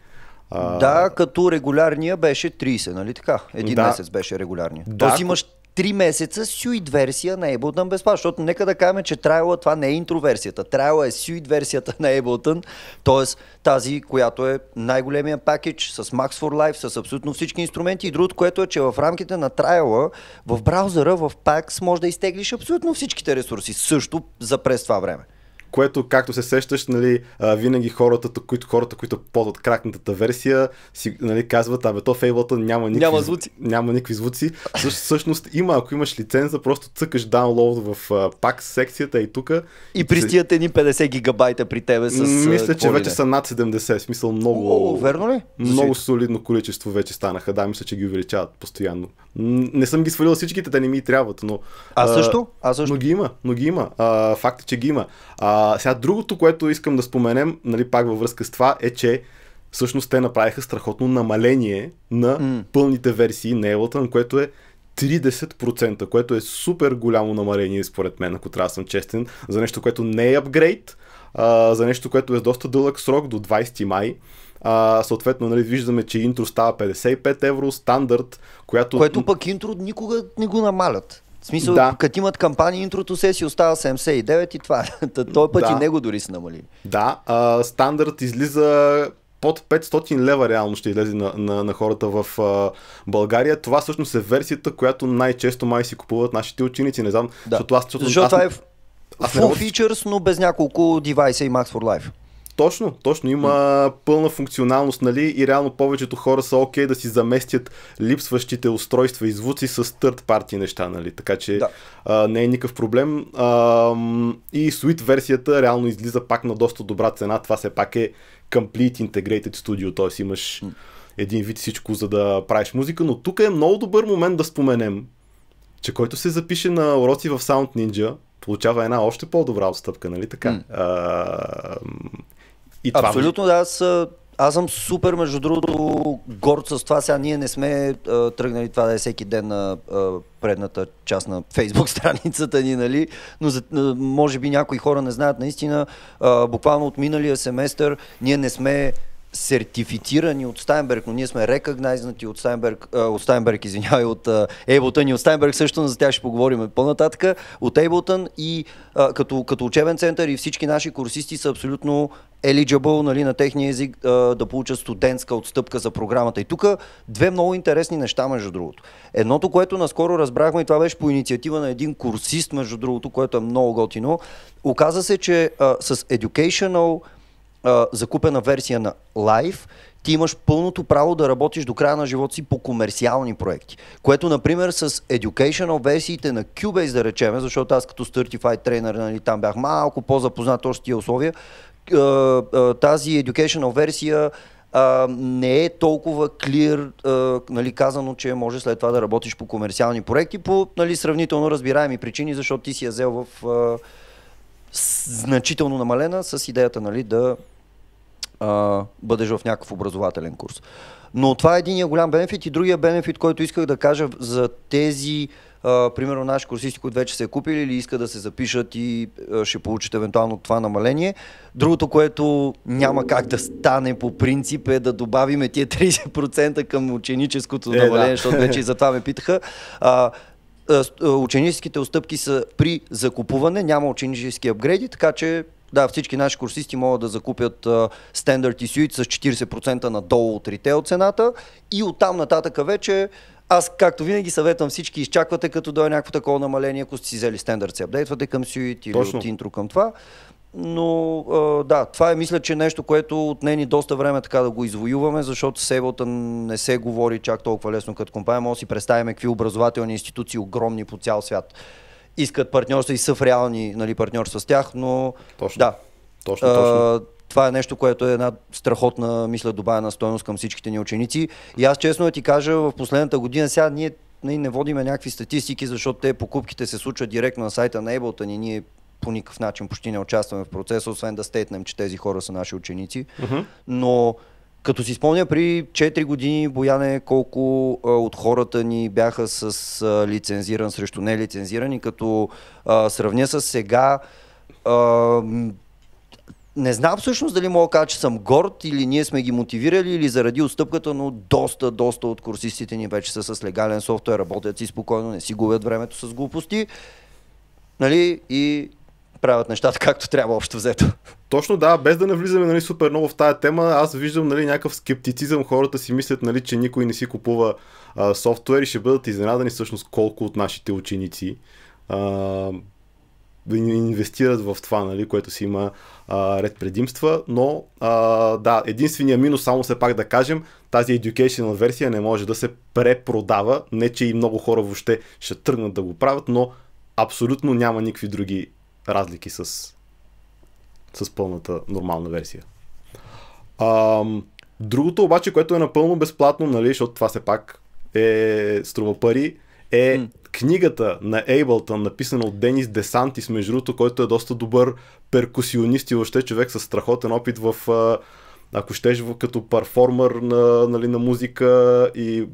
А... Да, като регулярния беше 30, нали така? Един да. месец беше регулярния. Да, Тоест имаш 3 месеца сюит версия на Ableton безплатно, защото нека да кажем, че трайла това не е интроверсията. Трайла е сюит версията на Ableton, т.е. тази, която е най-големия пакетч с Max for Life, с абсолютно всички инструменти и другото, което е, че в рамките на трайла в браузъра, в PAX може да изтеглиш абсолютно всичките ресурси също за през това време което, както се сещаш, нали, винаги хората, които, хората, които ползват кракнатата версия, си нали, казват, абе, то Ableton няма никакви, няма звуци. Няма никакви звуци. Също, всъщност има, ако имаш лиценза, просто цъкаш download в пак секцията и тук. И пристият едни 50 гигабайта при тебе с... Мисля, че вече са над 70, смисъл много... О, верно ли? Много солидно количество вече станаха. Да, мисля, че ги увеличават постоянно. Не съм ги свалил всичките, те не ми трябват, но... А също? А също? Но ги има, но ги има. А, факт е, че ги има. А, сега другото, което искам да споменем, нали, пак във връзка с това, е, че всъщност те направиха страхотно намаление на mm. пълните версии на Ableton, което е 30%, което е супер голямо намаление, според мен, ако трябва да съм честен, за нещо, което не е апгрейд, а, за нещо, което е с доста дълъг срок, до 20 май. А, съответно, нали, виждаме, че интро става 55 евро, стандарт, която... Което пък интро никога не го намалят. В смисъл, да. като имат кампания, интрото се си остава 79 и това. Той път да. и него дори се намали. Да, а, стандарт излиза под 500 лева реално ще излезе на, на, на хората в а, България. Това всъщност е версията, която най-често май си купуват нашите ученици. Не знам, да. защото аз... Защото, защото аз, това е full не... features, но без няколко девайса и Max for Life. Точно, точно. Има mm. пълна функционалност, нали? И реално повечето хора са окей okay да си заместят липсващите устройства и звуци с third party неща, нали? Така че да. а, не е никакъв проблем. А, и Sweet версията реално излиза пак на доста добра цена. Това все пак е Complete Integrated Studio, т.е. имаш mm. един вид всичко, за да правиш музика. Но тук е много добър момент да споменем, че който се запише на уроци в Sound Ninja, получава една още по-добра отстъпка, нали така? Mm. А, и това... Абсолютно, да. Аз, аз съм супер, между другото, горд с това. Сега ние не сме а, тръгнали това да е всеки ден на а, предната част на фейсбук страницата ни, нали? но за, а, може би някои хора не знаят наистина. А, буквално от миналия семестър ние не сме сертифицирани от Стайнберг, но ние сме рекогнайзнати от Стайнберг, от Стайнберг, извинявай, от Ableton и от Стайнберг също, но за тях ще поговорим по-нататък, от Ableton и като, като учебен център и всички наши курсисти са абсолютно eligible нали, на техния език да получат студентска отстъпка за програмата. И тук две много интересни неща, между другото. Едното, което наскоро разбрахме, и това беше по инициатива на един курсист, между другото, което е много готино, оказа се, че а, с educational а, закупена версия на Live, ти имаш пълното право да работиш до края на живота си по комерциални проекти. Което, например, с educational версиите на Cubase, да речеме, защото аз като Certified Trainer, нали, там бях малко по-запознат още тия условия, тази educational версия а, не е толкова clear, а, нали, казано, че може след това да работиш по комерциални проекти по нали, сравнително разбираеми причини, защото ти си я взел в а, значително намалена с идеята нали, да а, бъдеш в някакъв образователен курс. Но това е един голям бенефит и другия бенефит, който исках да кажа за тези а, примерно наши курсисти, които вече се е купили или искат да се запишат и а, ще получат евентуално това намаление. Другото, което няма как да стане по принцип е да добавиме тия 30% към ученическото Е, намаление, да. защото вече и за това ме питаха. А, ученическите отстъпки са при закупуване, няма ученически апгрейди, така че да, всички наши курсисти могат да закупят а, Standard и Suite с 40% надолу от ритейл цената и оттам нататък вече аз, както винаги, съветвам всички, изчаквате като дойде някакво такова намаление, ако сте си взели Standard, се апдейтвате към Suite или Точно. от интро към това. Но а, да, това е мисля, че нещо, което отне ни доста време така да го извоюваме, защото с Ableton не се говори чак толкова лесно като компания. Може да си представим какви образователни институции огромни по цял свят искат партньорства и са в реални нали, партньорства с тях, но Точно. да, Точно, точно. а, това е нещо, което е една страхотна, мисля, добавена стойност към всичките ни ученици. И аз честно да ти кажа, в последната година сега ние не, не водиме някакви статистики, защото те покупките се случват директно на сайта на Ableton и ние по никакъв начин почти не участваме в процеса, освен да стейтнем, че тези хора са наши ученици. Но като си спомня, при 4 години, Бояне, колко а, от хората ни бяха с а, лицензиран срещу нелицензиран и като а, сравня с сега, не знам всъщност дали мога да кажа, че съм горд или ние сме ги мотивирали или заради отстъпката, но доста, доста от курсистите ни вече са с легален софтуер, работят си спокойно, не си губят времето с глупости нали, и правят нещата както трябва общо взето. Точно да, без да не влизаме нали, супер много в тая тема, аз виждам нали, някакъв скептицизъм. Хората си мислят, нали, че никой не си купува а, софтуер и ще бъдат изненадани всъщност колко от нашите ученици а, инвестират в това, нали, което си има а, ред предимства, но а, да, единствения минус, само все пак да кажем, тази educational версия не може да се препродава, не че и много хора въобще ще тръгнат да го правят, но абсолютно няма никакви други разлики с, с пълната нормална версия. Ам, другото обаче, което е напълно безплатно, нали, защото това все пак е струва пари, е М. книгата на Ableton, написана от Денис Десантис, между другото, който е доста добър перкусионист и въобще човек с страхотен опит в, ако щеш, като перформер на, нали, на музика и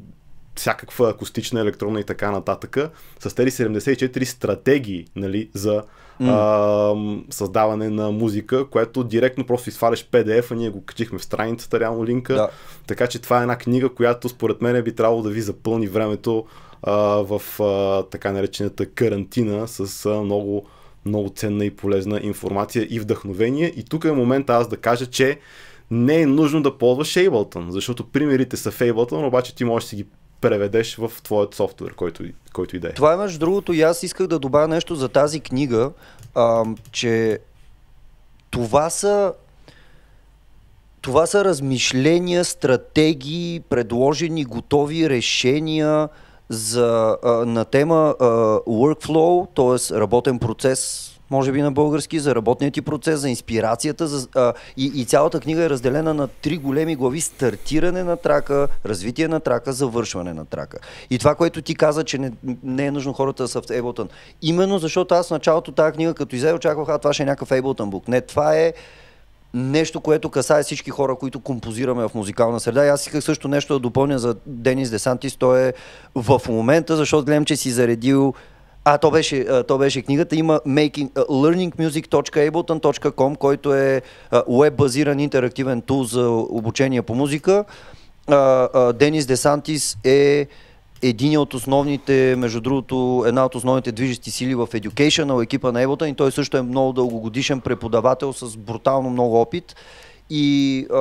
всякаква акустична, електронна и така нататък, с тези 74 стратегии нали, за а, създаване на музика, което директно просто изфаляш PDF, а ние го качихме в страницата, реално линка. Да. Така че това е една книга, която според мен би трябвало да ви запълни времето в а, така наречената карантина с а, много, много ценна и полезна информация и вдъхновение. И тук е момента аз да кажа, че не е нужно да ползваш Ableton, защото примерите са в Ableton, обаче ти можеш да си ги преведеш в твоят софтуер, който, който и е. Това е между другото и аз исках да добавя нещо за тази книга, а, че това са това са размишления, стратегии, предложени готови решения за, а, на тема а, workflow, т.е. работен процес, може би на български, за работният ти процес, за инспирацията. За, а, и, и цялата книга е разделена на три големи глави. Стартиране на трака, развитие на трака, завършване на трака. И това, което ти каза, че не, не е нужно хората да са в Ableton. Именно защото аз в началото тази книга, като излезе, очаквах, а това ще е някакъв Ableton бук. Не, това е нещо, което касае всички хора, които композираме в музикална среда. И аз исках също нещо да допълня за Денис Десантис. Той е в момента, защото гледам, че си заредил а, то беше, то беше книгата. Има making, learningmusic.ableton.com, който е веб-базиран интерактивен тул за обучение по музика. Денис Десантис е един от основните, между другото, една от основните движещи сили в Educational екипа на Ableton и той също е много дългогодишен преподавател с брутално много опит. И а,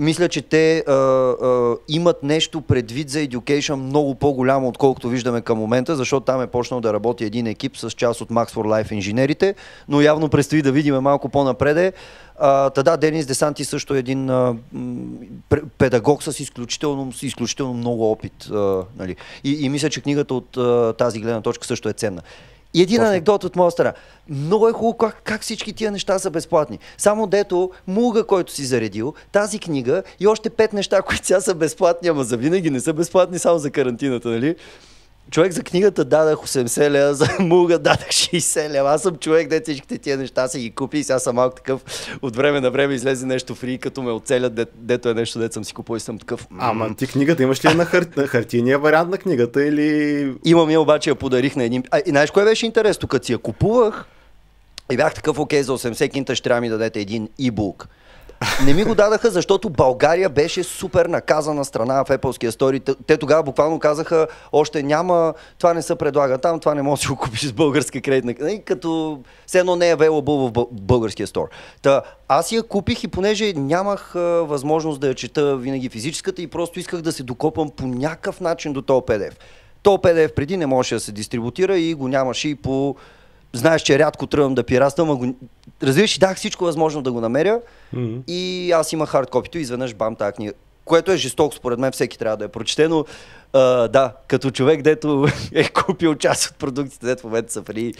мисля, че те а, а, имат нещо предвид за Education много по-голямо, отколкото виждаме към момента, защото там е почнал да работи един екип с част от Max for Life инженерите, но явно предстои да видим малко по-напреде. Та Денис Десанти също е един а, педагог с изключително, с изключително много опит. А, нали. и, и мисля, че книгата от а, тази гледна точка също е ценна. И един анекдот от моя страна. Много е хубаво как, как всички тия неща са безплатни. Само дето муга, който си заредил, тази книга и още пет неща, които сега са безплатни, ама за винаги не са безплатни само за карантината, нали? Човек за книгата дадах 80 лева, за муга дадах 60 лева. Аз съм човек, де всичките тия неща си ги купи и сега съм малко такъв от време на време излезе нещо фри, като ме оцелят, де, дето е нещо, дето съм си купил и съм такъв. Ама ти книгата имаш ли на, хар... на хартийния вариант на книгата или... Имам я, обаче я подарих на един... А, и знаеш кое беше интересно? Като си я купувах и бях такъв, окей, за 80 кинта ще трябва ми дадете един ибук. Не ми го дадаха, защото България беше супер наказана страна в Apple Store. Те тогава буквално казаха, още няма, това не се предлага там, това не може да го купиш с българска кредитна. Нали, като все едно не е available в българския стор. Та, аз я купих и понеже нямах а, възможност да я чета винаги физическата и просто исках да се докопам по някакъв начин до този PDF. То PDF преди не можеше да се дистрибутира и го нямаше и по знаеш, че рядко тръгвам да пираствам, а го... разбираш, дах всичко възможно да го намеря mm-hmm. и аз имах хард копито и изведнъж бам тази книга, което е жестоко, според мен всеки трябва да е прочете, но Да, като човек, дето е купил част от продуктите, дето в момента са фри,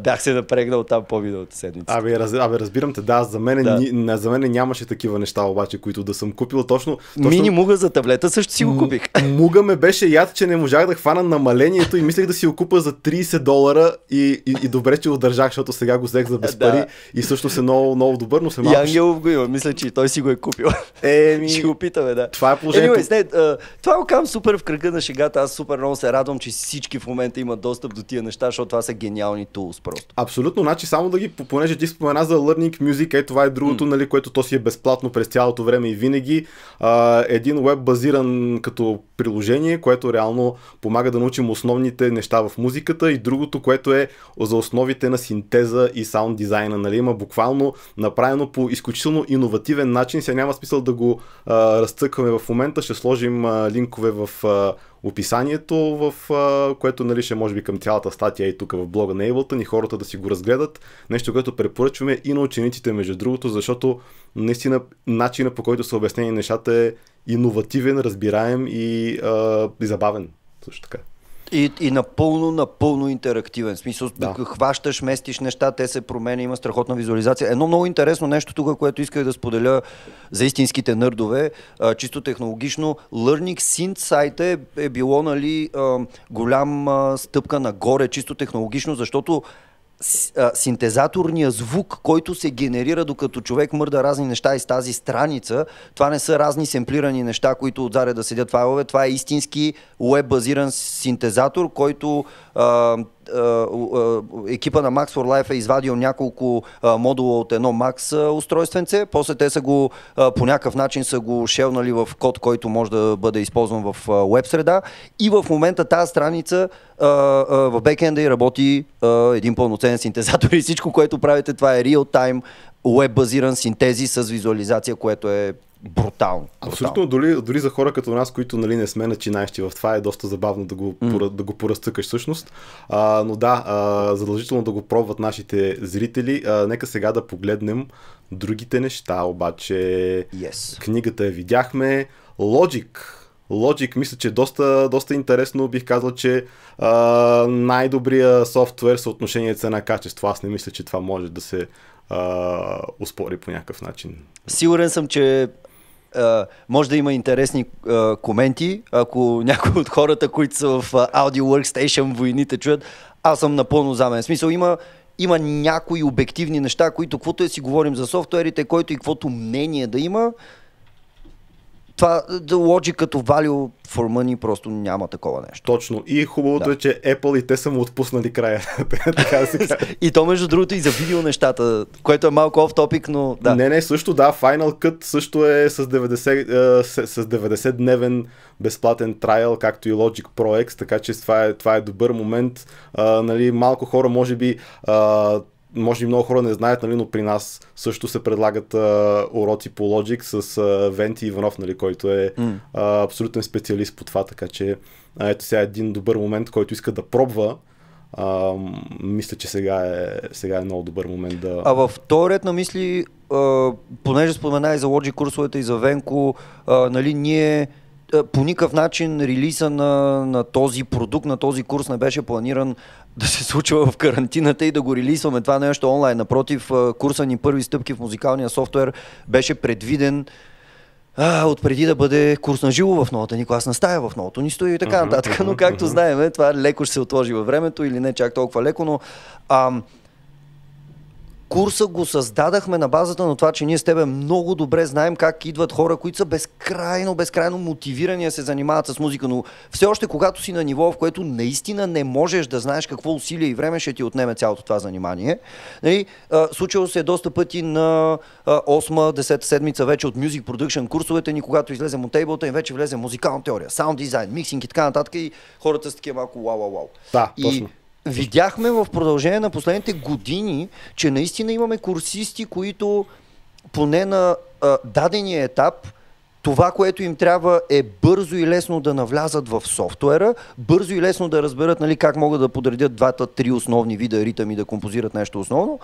бях се напрегнал там по-миналата седмица. Абе, раз, абе, разбирам те, да, за мен, да. Ни, за мен нямаше такива неща, обаче, които да съм купил точно. точно... Мини муга за таблета също си го купих. Муга ме беше яд, че не можах да хвана намалението и мислех да си го купа за 30 долара и, и, и добре, че удържах, защото сега го взех за без пари да. и също се много, много добър, но се малко... Ангелов го има, мисля, че той си го е купил. Еми... Ще го питаме, да. Това е положението. Anyways, не, това го казвам супер в кръга на шегата. Аз супер много се радвам, че всички в момента имат достъп до тия неща, защото това са гениални тулс просто. Абсолютно, значи само да ги, понеже ти спомена за Learning Music, е това е другото, mm. нали, което то си е безплатно през цялото време и винаги. А, един веб базиран като приложение, което реално помага да научим основните неща в музиката и другото, което е за основите на синтеза и саунд дизайна. Нали? Има буквално направено по изключително иновативен начин. Сега няма смисъл да го а, разцъкваме в момента. Ще сложим а, линкове в а, описанието, в което нали, ще може би към цялата статия и тук в блога на Ableton и хората да си го разгледат. Нещо, което препоръчваме и на учениците, между другото, защото наистина начина по който са обяснени нещата е иновативен, разбираем и, а, и забавен също така. И, и напълно, напълно интерактивен. В смисъл, да. хващаш, местиш неща, те се променя, има страхотна визуализация. Едно много интересно нещо тук, което исках да споделя за истинските нърдове, а, чисто технологично. Learning Synth сайта е, е било нали, а, голям а, стъпка нагоре, чисто технологично, защото синтезаторния звук, който се генерира докато човек мърда разни неща из тази страница, това не са разни семплирани неща, които отзаря да седят файлове, това е истински веб базиран синтезатор, който а, екипа на Max for Life е извадил няколко модула от едно Max устройственце, после те са го по някакъв начин са го шелнали в код, който може да бъде използван в веб среда. И в момента тази страница в бекенда и работи един пълноценен синтезатор и всичко, което правите, това е real-time веб базиран синтези с визуализация, което е брутално. Абсолютно, дори, дори за хора като нас, които нали, не сме начинаещи в това, е доста забавно да го, mm. да го поразцъкаш всъщност. А, но да, а, задължително да го пробват нашите зрители. А, нека сега да погледнем другите неща, обаче yes. книгата я видяхме. Logic. Logic, мисля, че е доста, доста интересно. Бих казал, че а, най-добрия софтуер съотношение цена-качество. Аз не мисля, че това може да се а, успори по някакъв начин. Сигурен съм, че Uh, може да има интересни uh, коменти, ако някои от хората, които са в uh, Audio Workstation войните чуят, аз съм напълно за мен. В смисъл има, има някои обективни неща, които каквото е си говорим за софтуерите, който и каквото мнение да има, това logic като value for money просто няма такова нещо. Точно. И хубавото да. е, че Apple и те са му отпуснали края. така се и то между другото и за видео нещата, което е малко off topic, но да. Не, не, също да, Final Cut също е с 90, с, с 90 дневен безплатен трайл, както и Logic Pro X, така че това е, това е добър момент. А, нали, малко хора може би а, може би много хора не знаят, нали, но при нас също се предлагат а, уроци по Logic с а, Венти Иванов, нали, който е mm. а, абсолютен специалист по това, така че а, ето сега е един добър момент, който иска да пробва. А, мисля, че сега е, сега е много добър момент да... А във втори ред на мисли, а, понеже спомена и за Logic курсовете и за Венко, а, нали, ние по никакъв начин релиза на, на този продукт, на този курс не беше планиран да се случва в карантината и да го релизваме това нещо онлайн. Напротив, курса ни първи стъпки в музикалния софтуер беше предвиден а, от преди да бъде курс на живо в новата ни класна стая, в новото ни стои и така нататък. Но както знаем, това леко ще се отложи във времето или не чак толкова леко, но ам, курса го създадахме на базата на това, че ние с тебе много добре знаем как идват хора, които са безкрайно, безкрайно мотивирани да се занимават с музика, но все още когато си на ниво, в което наистина не можеш да знаеш какво усилие и време ще ти отнеме цялото това занимание. Нали, случило се доста пъти на 8-10 седмица вече от Music Production курсовете ни, когато излезем от тейблата и вече влезе музикална теория, саунд дизайн, миксинг и така нататък и хората са такива малко вау, вау, вау. Да, точно. Видяхме в продължение на последните години, че наистина имаме курсисти, които поне на а, дадения етап това, което им трябва е бързо и лесно да навлязат в софтуера, бързо и лесно да разберат нали, как могат да подредят двата, три основни вида ритъм и да композират нещо основно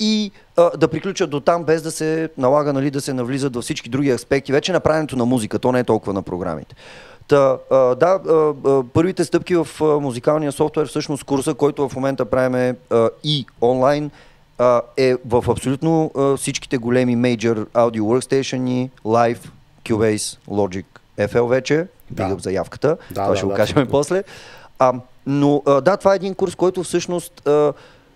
и а, да приключат до там, без да се налага нали, да се навлизат във всички други аспекти. Вече направенето на музика, то не е толкова на програмите. Та, а, да, а, а, първите стъпки в а, музикалния софтуер, всъщност курса, който в момента правиме а, и онлайн, а, е в абсолютно а, всичките големи major audio workstation, Live, Cubase, Logic, FL вече, да. заявката, да, това да, ще да, го кажем да. после. А, но а, да, това е един курс, който всъщност а,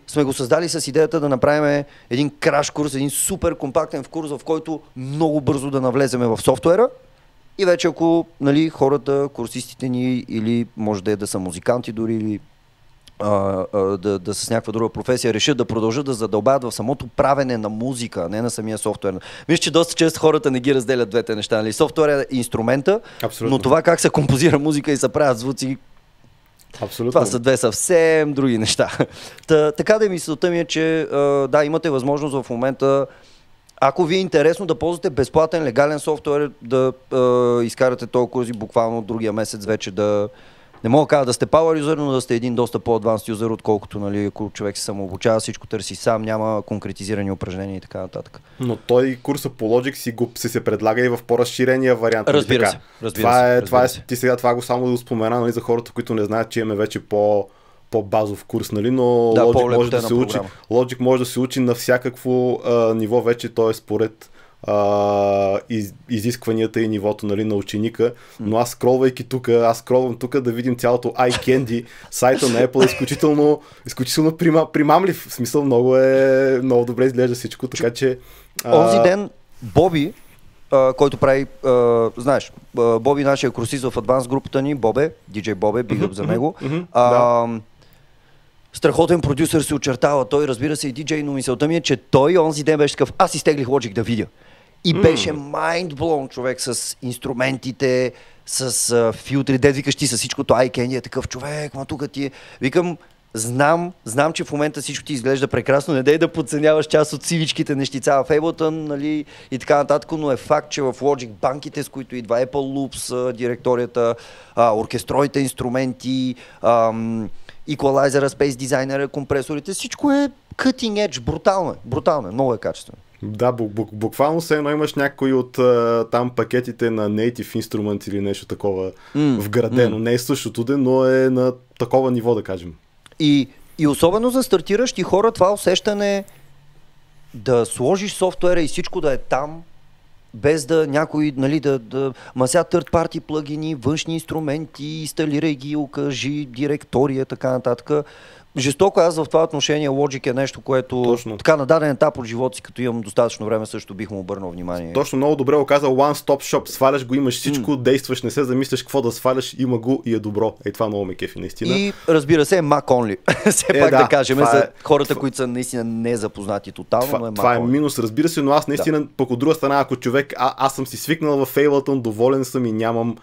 сме го създали с идеята да направим един краш курс, един супер компактен курс, в който много бързо да навлеземе в софтуера, и вече ако нали, хората, курсистите ни или може да е да са музиканти дори или а, а, да, да с някаква друга професия решат да продължат да задълбават в самото правене на музика, не на самия софтуер. Виж, че доста често хората не ги разделят двете неща. Нали? Софтуер е инструмента, Абсолютно. но това как се композира музика и се правят звуци, Абсолютно. Това са две съвсем други неща. Та, така да е мисълта ми е, че да, имате възможност в момента ако ви е интересно да ползвате безплатен, легален софтуер, да е, изкарате този курс и буквално другия месец вече да... Не мога да кажа да сте power user, но да сте един доста по-адванс юзер, отколкото нали, ако човек се самообучава, всичко търси сам, няма конкретизирани упражнения и така нататък. Но той курса по Logic си, го, си се предлага и в по-разширения вариант. Нали разбира се. Разбира това, се, е, това е, ти сега това го само да спомена нали, за хората, които не знаят, че имаме вече по по-базов курс, нали? но да, Logic, може да се учи, Logic може да се учи на всякакво а, ниво вече, т.е. според а, из, изискванията и нивото нали, на ученика. Но аз скролвайки тук, аз скролвам тук да видим цялото iCandy, сайта на Apple е изключително, изключително прима, примамлив. В смисъл много е, много добре изглежда всичко, така че... А... Онзи ден Боби, Uh, който прави, uh, знаеш, uh, Боби, нашия курсист в адванс групата ни, Бобе, DJ Бобе, биг mm-hmm, за него. Mm-hmm, uh, да страхотен продюсър се очертава. Той, разбира се, и диджей, но мисълта ми е, че той онзи ден беше такъв, аз изтеглих Logic да видя. И mm. беше mind човек с инструментите, с uh, филтри, дед викаш ти с всичкото iCandy е такъв човек, ма тук ти е. Викам, знам, знам, че в момента всичко ти изглежда прекрасно, не дай да подценяваш част от сивичките нещица в Ableton, нали, и така нататък, но е факт, че в Logic банките, с които идва Apple Loops, директорията, а, оркестроите инструменти, ам, еквалайзера, спейс дизайнера, компресорите, всичко е cutting edge, брутално е, брутално е, много е качествено. Да, буквално се едно имаш някой от там пакетите на Native Instruments или нещо такова mm, вградено. Mm. Не е същото, но е на такова ниво, да кажем. И, и особено за стартиращи хора това усещане да сложиш софтуера и всичко да е там, без да някой, нали, да, да мася third party плагини, външни инструменти, инсталирай ги, окажи директория, така нататък. Жестоко аз в това отношение Logic е нещо, което Точно. така на даден етап от живота си, като имам достатъчно време, също бих му обърнал внимание. Точно много добре го казал One Stop Shop. Сваляш го, имаш всичко, mm. действаш, не се замисляш какво да сваляш, има го и е добро. Е, това много ме кефи, наистина. И разбира се, Mac Only. Все е, пак да, да кажем за е... хората, които са наистина незапознати тотално. Това, е, това е минус, разбира се, но аз наистина, да. пък от друга страна, ако човек, а, аз съм си свикнал в Ableton, доволен съм и нямам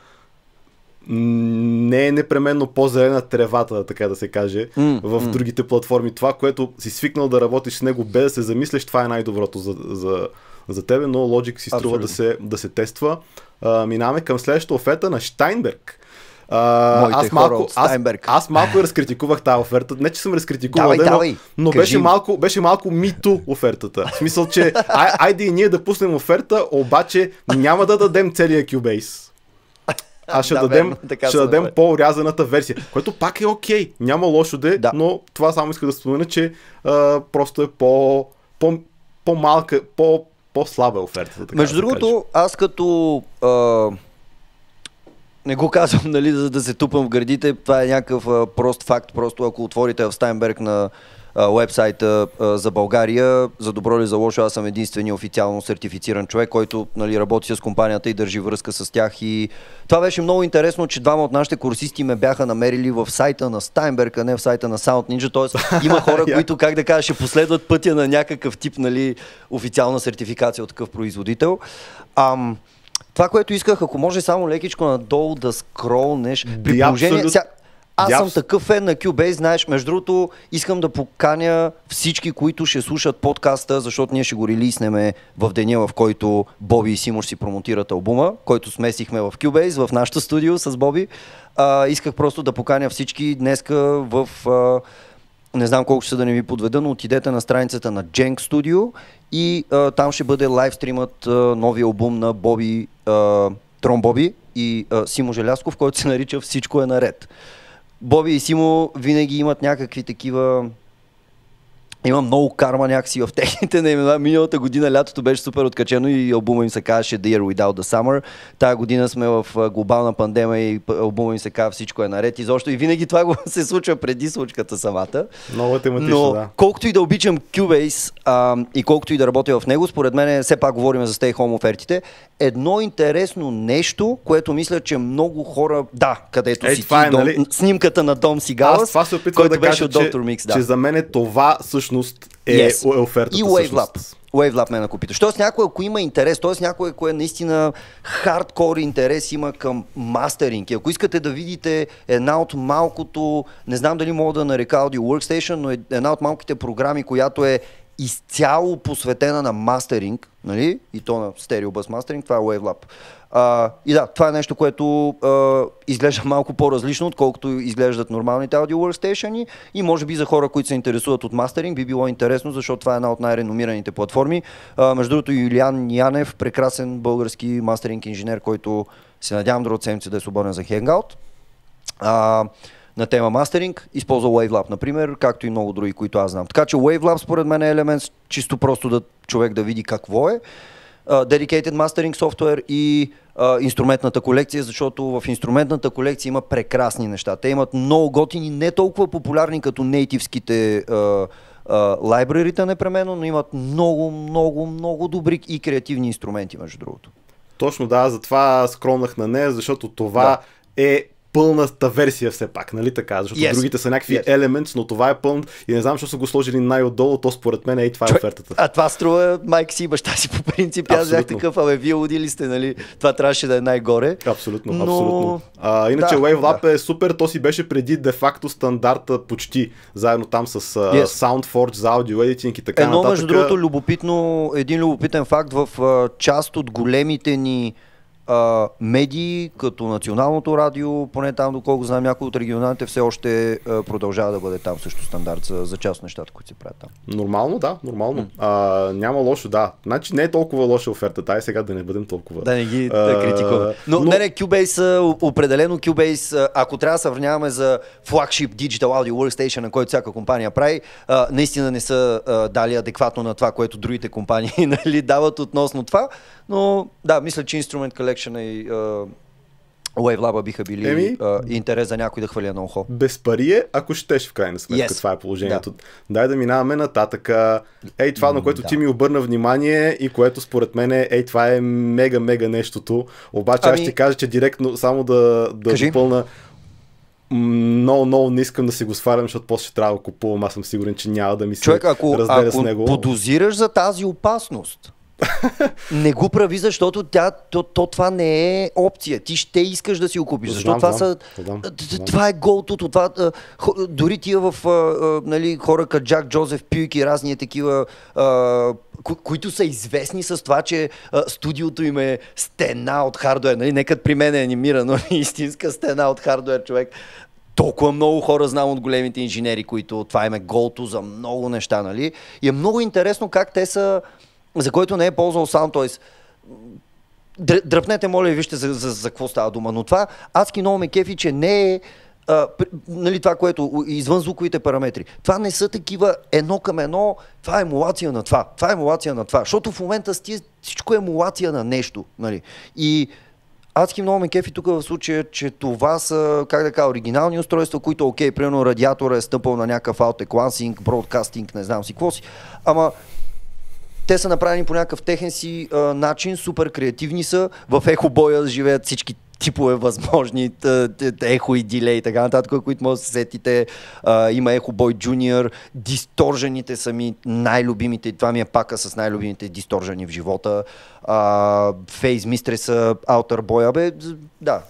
не е непременно по-зелена тревата, така да се каже, mm, в mm. другите платформи. Това, което си свикнал да работиш с него без да се замислиш, това е най-доброто за, за, за тебе, но Logic си струва да се, да се тества. А, минаваме към следващата оферта на Штайнберг. Uh, аз, малко, аз, аз малко разкритикувах тази оферта. Не, че съм разкритикувал, давай, но, давай, но беше, малко, беше малко мито офертата. В смисъл, че ай, айде и ние да пуснем оферта, обаче няма да дадем целия Cubase. А ще Да, дадем, верно, така ще дадем направи. по-рязаната версия, което пак е окей. Няма лошо де, Да. но това само иска да спомена, че а, просто е по, по, по-малка, по, по-слаба е офертата. Така Между да другото, аз като... А, не го казвам, нали, за да се тупам в градите. Това е някакъв а, прост факт. Просто ако отворите в Стайнберг на вебсайта за България, за добро или за лошо, аз съм единствения официално сертифициран човек, който нали, работи с компанията и държи връзка с тях. И това беше много интересно, че двама от нашите курсисти ме бяха намерили в сайта на Стайнберг, а не в сайта на Sound Ninja. Тоест има хора, които, как да кажа, ще последват пътя на някакъв тип нали, официална сертификация от такъв производител. Ам, това, което исках, ако може само лекичко надолу да скролнеш, при положение... абсолют- Сега, аз съм такъв фен на Cubase, знаеш, между другото, искам да поканя всички, които ще слушат подкаста, защото ние ще го релиснеме в деня, в който Боби и Симош си промотират албума, който смесихме в Cubase, в нашото студио с Боби. А, исках просто да поканя всички днеска в... А, не знам колко ще са да не ви подведа, но отидете на страницата на Jenk Studio и а, там ще бъде лайвстримът новия албум на Боби, а, Трон Боби и а, Симо Желясков, който се нарича Всичко е наред. Боби и Симо винаги имат някакви такива има много карма някакси в техните наимена. Миналата година лятото беше супер откачено и албума им се казваше The Year Without the Summer. Тая година сме в глобална пандемия и албума им се казва Всичко е наред. Изобщо и винаги това го се случва преди случката самата. Много тематично, Но да. колкото и да обичам Cubase а, и колкото и да работя в него, според мен все пак говорим за Stay Home офертите. Едно интересно нещо, което мисля, че много хора... Да, където Ей, си това ти, е, дом, нали? снимката на Дом Сигалас, който да беше кажа, от Доктор Микс. Да. че за мен това всъщност е, Yes. е офертата. И WaveLab. всъщност. WaveLab ме накупиташ. Тоест някой, ако има интерес, т.е. някой, ако е наистина хардкор интерес има към мастеринг. И ако искате да видите една от малкото, не знам дали мога да нарека Audio Workstation, но е една от малките програми, която е изцяло посветена на мастеринг, нали? и то на стерео бъс мастеринг, това е WaveLab. А, и да, това е нещо, което а, изглежда малко по-различно, отколкото изглеждат нормалните Audio Workstation и може би за хора, които се интересуват от мастеринг, би било интересно, защото това е една от най-реномираните платформи. А, между другото, Юлиан Янев, прекрасен български мастеринг инженер, който се надявам другата седмица да е свободен за Hangout. А, на тема мастеринг, използва WaveLab, например, както и много други, които аз знам. Така че WaveLab според мен е елемент чисто просто да човек да види какво е. Uh, dedicated Mastering софтуер и uh, инструментната колекция, защото в инструментната колекция има прекрасни неща. Те имат много готини, не толкова популярни като нейтивските uh, лайбрарите непременно, но имат много, много, много добри и креативни инструменти, между другото. Точно да, затова скронах на нея, защото това е пълната версия все пак, нали така? Защото Yes. другите са някакви Yes. elements, но това е пълн и не знам, защо са го сложили най-отдолу, то според мен е и това е офертата. А това струва майка си и баща си по принцип. Аз бях такъв, абе, вие удили сте, нали? Това трябваше да е най-горе. Абсолютно, Но- абсолютно. А, иначе Да, WaveLab е супер, то си беше преди де-факто стандарта почти, заедно там с а, Yes. SoundForge за аудио едитинг и така Едно, нататък. между другото, любопитно, един любопитен факт в част от големите ни а, медии, като Националното радио, поне там, доколко знам, някои от регионалните все още а, продължава да бъде там също стандарт за, за част от нещата, които се правят там. Нормално, да, нормално. А, няма лошо, да. Значи не е толкова лоша офертата, ай сега да не бъдем толкова. Да не ги А, да критикуваме. Но, но- не, не, Cubase, определено Cubase, ако трябва да сравняваме за флагшип Digital Audio Workstation, на който всяка компания прави, а, наистина не са а, дали адекватно на това, което другите компании нали, дават относно това. Но да, мисля, че Instrument Collection и а, WaveLab биха били Еми? а, интерес за някой да хвърля на ухо. без пари е, ако щеш в крайна сметка. Yes. Това е положението. Дай да минаваме нататък. Ей, това, на което да. ти ми обърна внимание и което според мен е, ей, това е мега, мега нещото. Обаче аз Ами- ще кажа, че директно само да, да Кажи. допълна много, много не искам да си го сварям, защото после ще трябва да купувам. Аз съм сигурен, че няма да ми се Човек, ако, разделя с ако него. подозираш за тази опасност, не го прави, защото тя, то, то, това не е опция. Ти ще искаш да си го купиш. Защото това са. Това е голтото. Това, дори тия в нали, хора като Джак Джозеф Пюйк и разни такива, а, ко- които са известни с това, че студиото им е стена от хардуер. Нали? Нека при мен е анимирано истинска стена от хардуер, човек. Толкова много хора знам от големите инженери, които това им е голто за много неща, нали? И е много интересно как те са, за който не е ползвал сам, т.е. Др- дръпнете, моля ви, вижте за, за, за какво става дума. Но това адски много ме кефи, че не е а, нали, това, което извън звуковите параметри. Това не са такива едно към едно, това е емулация на това, това е емулация на това. Защото в момента сти, всичко е емулация на нещо. Нали. И адски много ме кефи тук в случая, че това са, как да кажа, оригинални устройства, които, окей, примерно радиатора е стъпал на някакъв Lansing, бродкастинг, не знам си какво си. Ама те са направени по някакъв техен си а, начин, супер креативни са. В ехобоя живеят всички типове възможни, ехо и дилей и така нататък, които може да се сетите. А, има Echo Boy Junior, дисторжените са ми най-любимите, това ми е пака с най-любимите дисторжени в живота. Фейз Мистреса, Outer Boy, абе, да,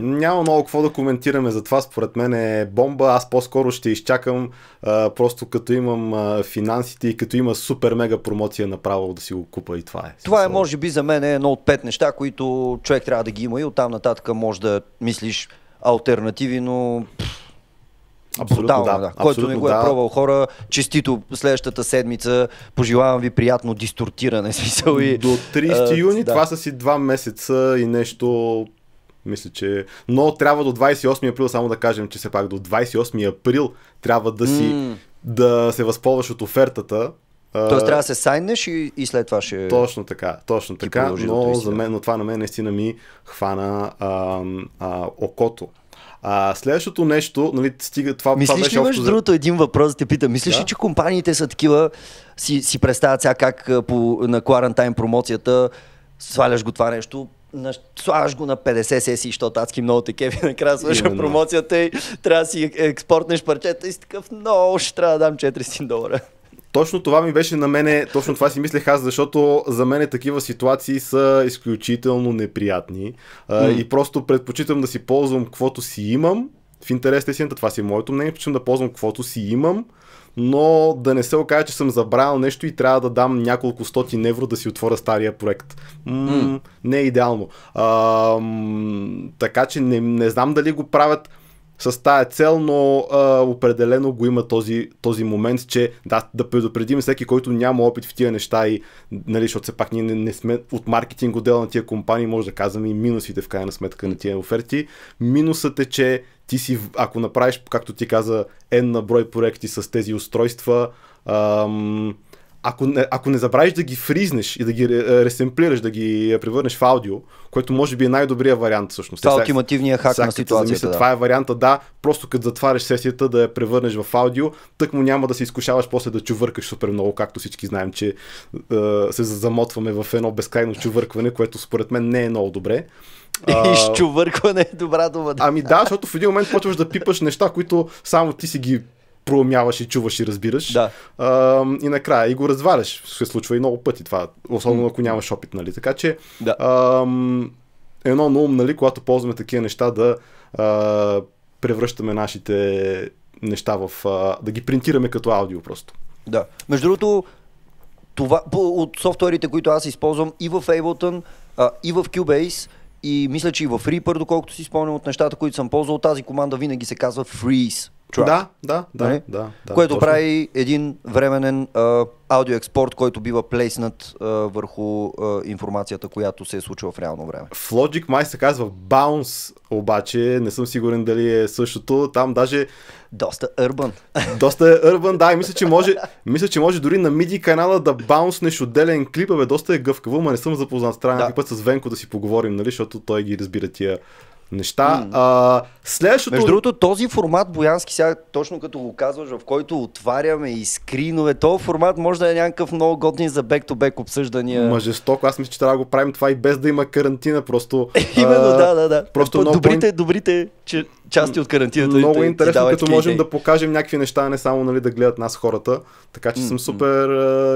няма много какво да коментираме за това. Според мен е бомба. Аз по-скоро ще изчакам а, просто като имам а, финансите и като има супер мега промоция направо да си го купа и това е. Това е може би за мен е едно от пет неща, които човек трябва да ги има и оттам нататък може да мислиш альтернативи, но Абсолютно Брутално, да. да. Който не го е да. пробвал хора, честито следващата седмица. Пожелавам ви приятно дистортиране. Смисъл и, До 30 юни, да. това са си два месеца и нещо мисля, че... Но трябва до 28 април, само да кажем, че все пак до 28 април трябва да си mm. да се възползваш от офертата. Тоест трябва да се сайнеш и, и след това ще... Точно така, точно така, но, за мен, но това на мен наистина ми хвана а, а, окото. А, следващото нещо, нали, стига това. Мислиш това беше ли, между другото, един въпрос да те питам. Мислиш да? ли, че компаниите са такива, си, си представят сега как по, на Quarantine промоцията сваляш го това нещо, на, слагаш го на 50 сесии, защото адски много те кеви, накрая свършва промоцията и трябва да си експортнеш парчета и си такъв, много ще трябва да дам 400 долара. Точно това ми беше на мене, точно това си мислех аз, защото за мен такива ситуации са изключително неприятни mm. и просто предпочитам да си ползвам каквото си имам. В интерес на това си е моето мнение, предпочитам да ползвам каквото си имам но да не се окаже, че съм забравил нещо и трябва да дам няколко стоти евро да си отворя стария проект. М- mm. Не е идеално. А, така че не, не знам дали го правят с тая цел, но а, определено го има този, този момент, че да, да предупредим всеки, който няма опит в тия неща и, нали, защото все пак ние не, не сме от маркетинг отдел на тия компании, може да казваме и минусите в крайна сметка на тия оферти. Минусът е, че ти си, ако направиш, както ти каза, N на брой проекти с тези устройства, ам, ако не, ако не забравиш да ги фризнеш и да ги ресемплираш, да ги превърнеш в аудио, което може би е най-добрият вариант всъщност. Това е ултимативният хак на ситуацията. Замисля, да. Това е варианта, да, просто като затваряш сесията да я превърнеш в аудио, тък му няма да се изкушаваш после да чувъркаш супер много, както всички знаем, че е, се замотваме в едно безкрайно чувъркване, което според мен не е много добре. Изчувъркване е добра дума. Ами да, защото в един момент почваш да пипаш неща, които само ти си ги проумяваш и чуваш и разбираш. Да. А, и накрая и го разваляш. Се случва и много пъти това, особено ако нямаш опит, нали? Така че да. а, едно на ум, нали, когато ползваме такива неща, да а, превръщаме нашите неща в... А, да ги принтираме като аудио просто. Да. Между другото, това, от софтуерите, които аз използвам и в Ableton, а, и в Cubase, и мисля, че и в Reaper, доколкото си спомням от нещата, които съм ползвал, тази команда винаги се казва Freeze. Track. Да, да, да, нали? да, да. Което точно. прави един временен а, аудиоекспорт, който бива плейснат а, върху а, информацията, която се е случила в реално време. В Logic май се казва Bounce, обаче не съм сигурен дали е същото. Там даже... Доста urban. Доста е urban, да, и мисля, че може, мисля, че може дори на MIDI канала да баунснеш отделен клип, бе, доста е гъвкаво, но не съм запознат. Трябва да. път с Венко да си поговорим, нали, защото той ги разбира тия неща. Mm. А, следващото... Между другото, този формат, Боянски, сега точно като го казваш, в който отваряме и скринове, този формат може да е някакъв много годен за бек-то-бек обсъждания. Мъжестоко, аз мисля, че трябва да го правим това и без да има карантина, просто... Именно, а, да, да, да. Просто много добрите, добрите че, части от карантината. Много интересно, като можем да покажем някакви неща, не само нали, да гледат нас хората. Така че mm-hmm. съм супер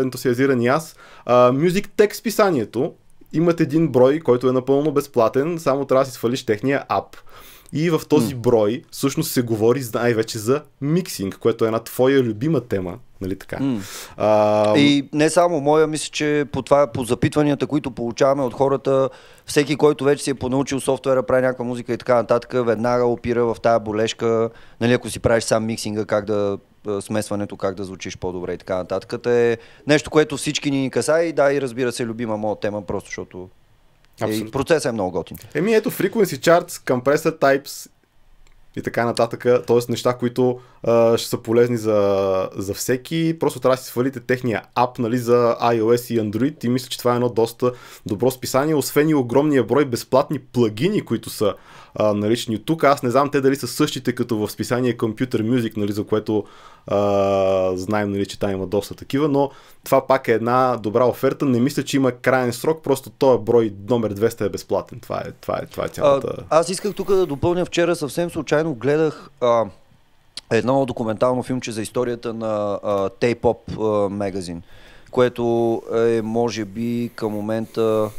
ентусиазиран и аз. Uh, Music Text писанието имат един брой, който е напълно безплатен, само трябва да си свалиш техния ап. И в този брой всъщност се говори най-вече за миксинг, което е една твоя любима тема, нали така? Mm. А... И не само моя, мисля, че по, това, по запитванията, които получаваме от хората, всеки, който вече си е понаучил софтуера, прави някаква музика и така нататък, веднага опира в тая болешка, нали, ако си правиш сам миксинга, как да смесването, как да звучиш по-добре и така нататък. Е нещо, което всички ни касае и да, и разбира се, любима моя тема, просто защото И процесът е много готин. Еми ето Frequency Charts, Compressor Types и така нататък. Т.е. неща, които а, ще са полезни за, за всеки. Просто трябва да си свалите техния ап нали, за iOS и Android и мисля, че това е едно доста добро списание, освен и огромния брой безплатни плагини, които са а, налични тук. Аз не знам те дали са същите като в списание Computer Music, нали, за което а, знаем, нали, че там има доста такива, но това пак е една добра оферта. Не мисля, че има крайен срок, просто този брой номер 200 е безплатен. Това е, това е, това е цялата... А, аз исках тук да допълня вчера съвсем случайно гледах а, едно документално филмче за историята на а, магазин, което е може би към момента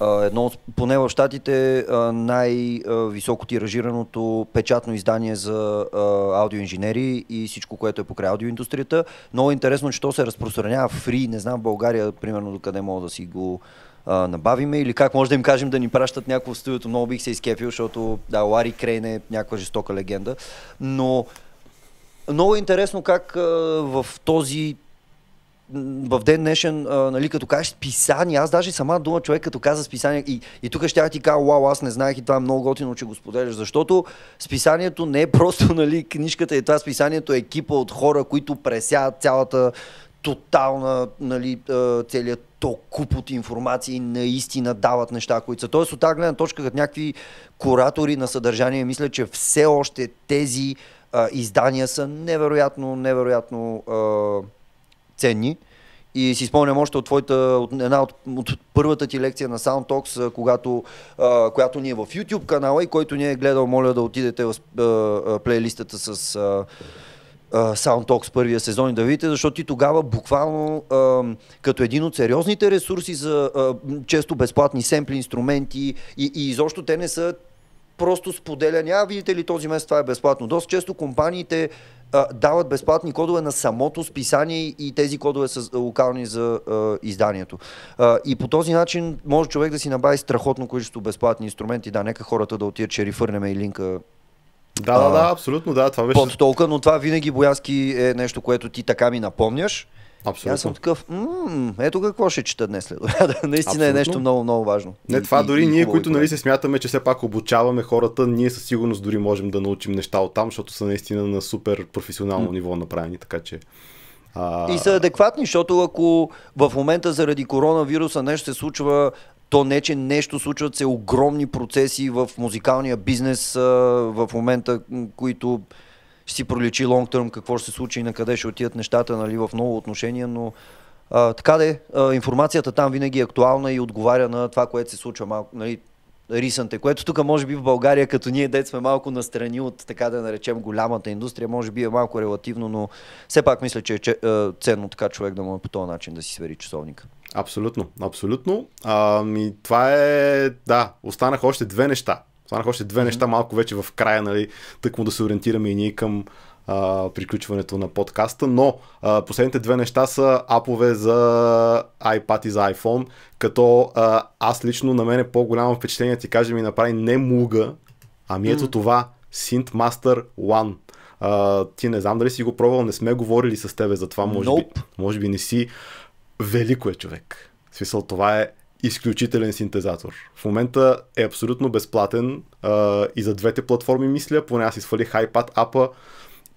едно, поне в Штатите, най-високо тиражираното печатно издание за аудиоинженери и всичко, което е покрай аудиоиндустрията. Много интересно, че то се разпространява фри, не знам в България, примерно, докъде мога да си го набавиме или как може да им кажем да ни пращат някакво в студиото. Много бих се изкепил, защото да, Лари Крейн е някаква жестока легенда. Но много интересно как а, в този в ден днешен, нали, като кажеш списание, аз даже сама дума човек, като каза списание, и, и тук ще ти кажа, вау, аз не знаех и това е много готино, че го споделяш, защото списанието не е просто нали, книжката, и това списанието е екипа от хора, които пресяват цялата тотална, нали, целият то куп от информация и наистина дават неща, които са. Тоест от тази гледна точка, като някакви куратори на съдържание, мисля, че все още тези а, издания са невероятно, невероятно а, ценни. И си спомням още от твоята, от една от, от първата ти лекция на SoundTalks, когато, а, която ни е в YouTube канала и който ни е гледал, моля да отидете в а, а, плейлистата с а, а, SoundTalks първия сезон и да видите, защото ти тогава буквално а, като един от сериозните ресурси за а, често безплатни семпли, инструменти и, и изобщо те не са просто споделяне. А, видите ли, този месец това е безплатно. Доста често компаниите а, дават безплатни кодове на самото списание и тези кодове са локални за а, изданието. А, и по този начин може човек да си набави страхотно количество безплатни инструменти. Да, нека хората да отидат, че рефърнем и линка да, да, да, абсолютно, да. Това беше... Под толка, но това винаги боязки е нещо, което ти така ми напомняш. Абсолютно. Аз съм такъв, ето какво ще чета днес след Наистина Абсолютно. е нещо много, много важно. Не, това и, дори и, ние, които нали, се смятаме, че все пак обучаваме хората, ние със сигурност дори можем да научим неща от там, защото са наистина на супер професионално ниво направени, така че... А... И са адекватни, защото ако в момента заради коронавируса нещо се случва, то не, че нещо случват се огромни процеси в музикалния бизнес в момента, които ще си проличи лонг терм какво ще се случи и на къде ще отидат нещата нали, в много отношения, но а, така де, а, информацията там винаги е актуална и отговаря на това, което се случва малко, нали, рисанте, което тук може би в България, като ние дет сме малко настрани от така да наречем голямата индустрия, може би е малко релативно, но все пак мисля, че е ценно така човек да му е по този начин да си свери часовника. Абсолютно, абсолютно. А, ми, това е, да, останаха още две неща. Останаха още две неща, малко вече в края, нали, тък му да се ориентираме и ние към а, приключването на подкаста, но а, последните две неща са апове за iPad и за iPhone, като а, аз лично на мен е по-голямо впечатление, ти кажа ми направи не Муга, ами ето mm-hmm. това Synthmaster One. А, ти не знам дали си го пробвал, не сме говорили с тебе за това, може, nope. би, може би не си. Велико е човек. В смисъл, това е изключителен синтезатор. В момента е абсолютно безплатен а, и за двете платформи мисля, поне аз изфалих iPad апа,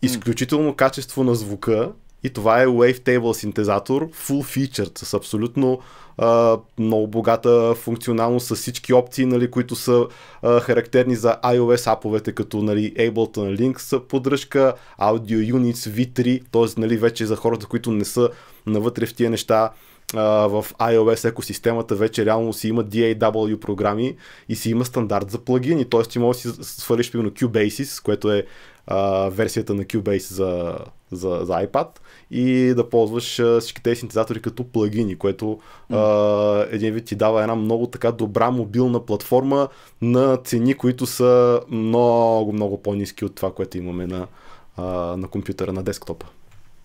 изключително качество на звука и това е Wavetable синтезатор, full featured, с абсолютно а, много богата функционалност, с всички опции, нали, които са а, характерни за iOS аповете, като нали, Ableton Links поддръжка, Audio Units V3, т.е. Нали, вече за хората, които не са навътре в тия неща, в iOS екосистемата вече реално си има DAW програми и си има стандарт за плагини. Т.е. ти можеш да си свалиш примерно Cubasis, което е а, версията на Cubase за, за, за iPad и да ползваш всички тези синтезатори като плагини, което а, един вид ти дава една много така добра мобилна платформа на цени, които са много, много по-низки от това, което имаме на, а, на компютъра, на десктопа.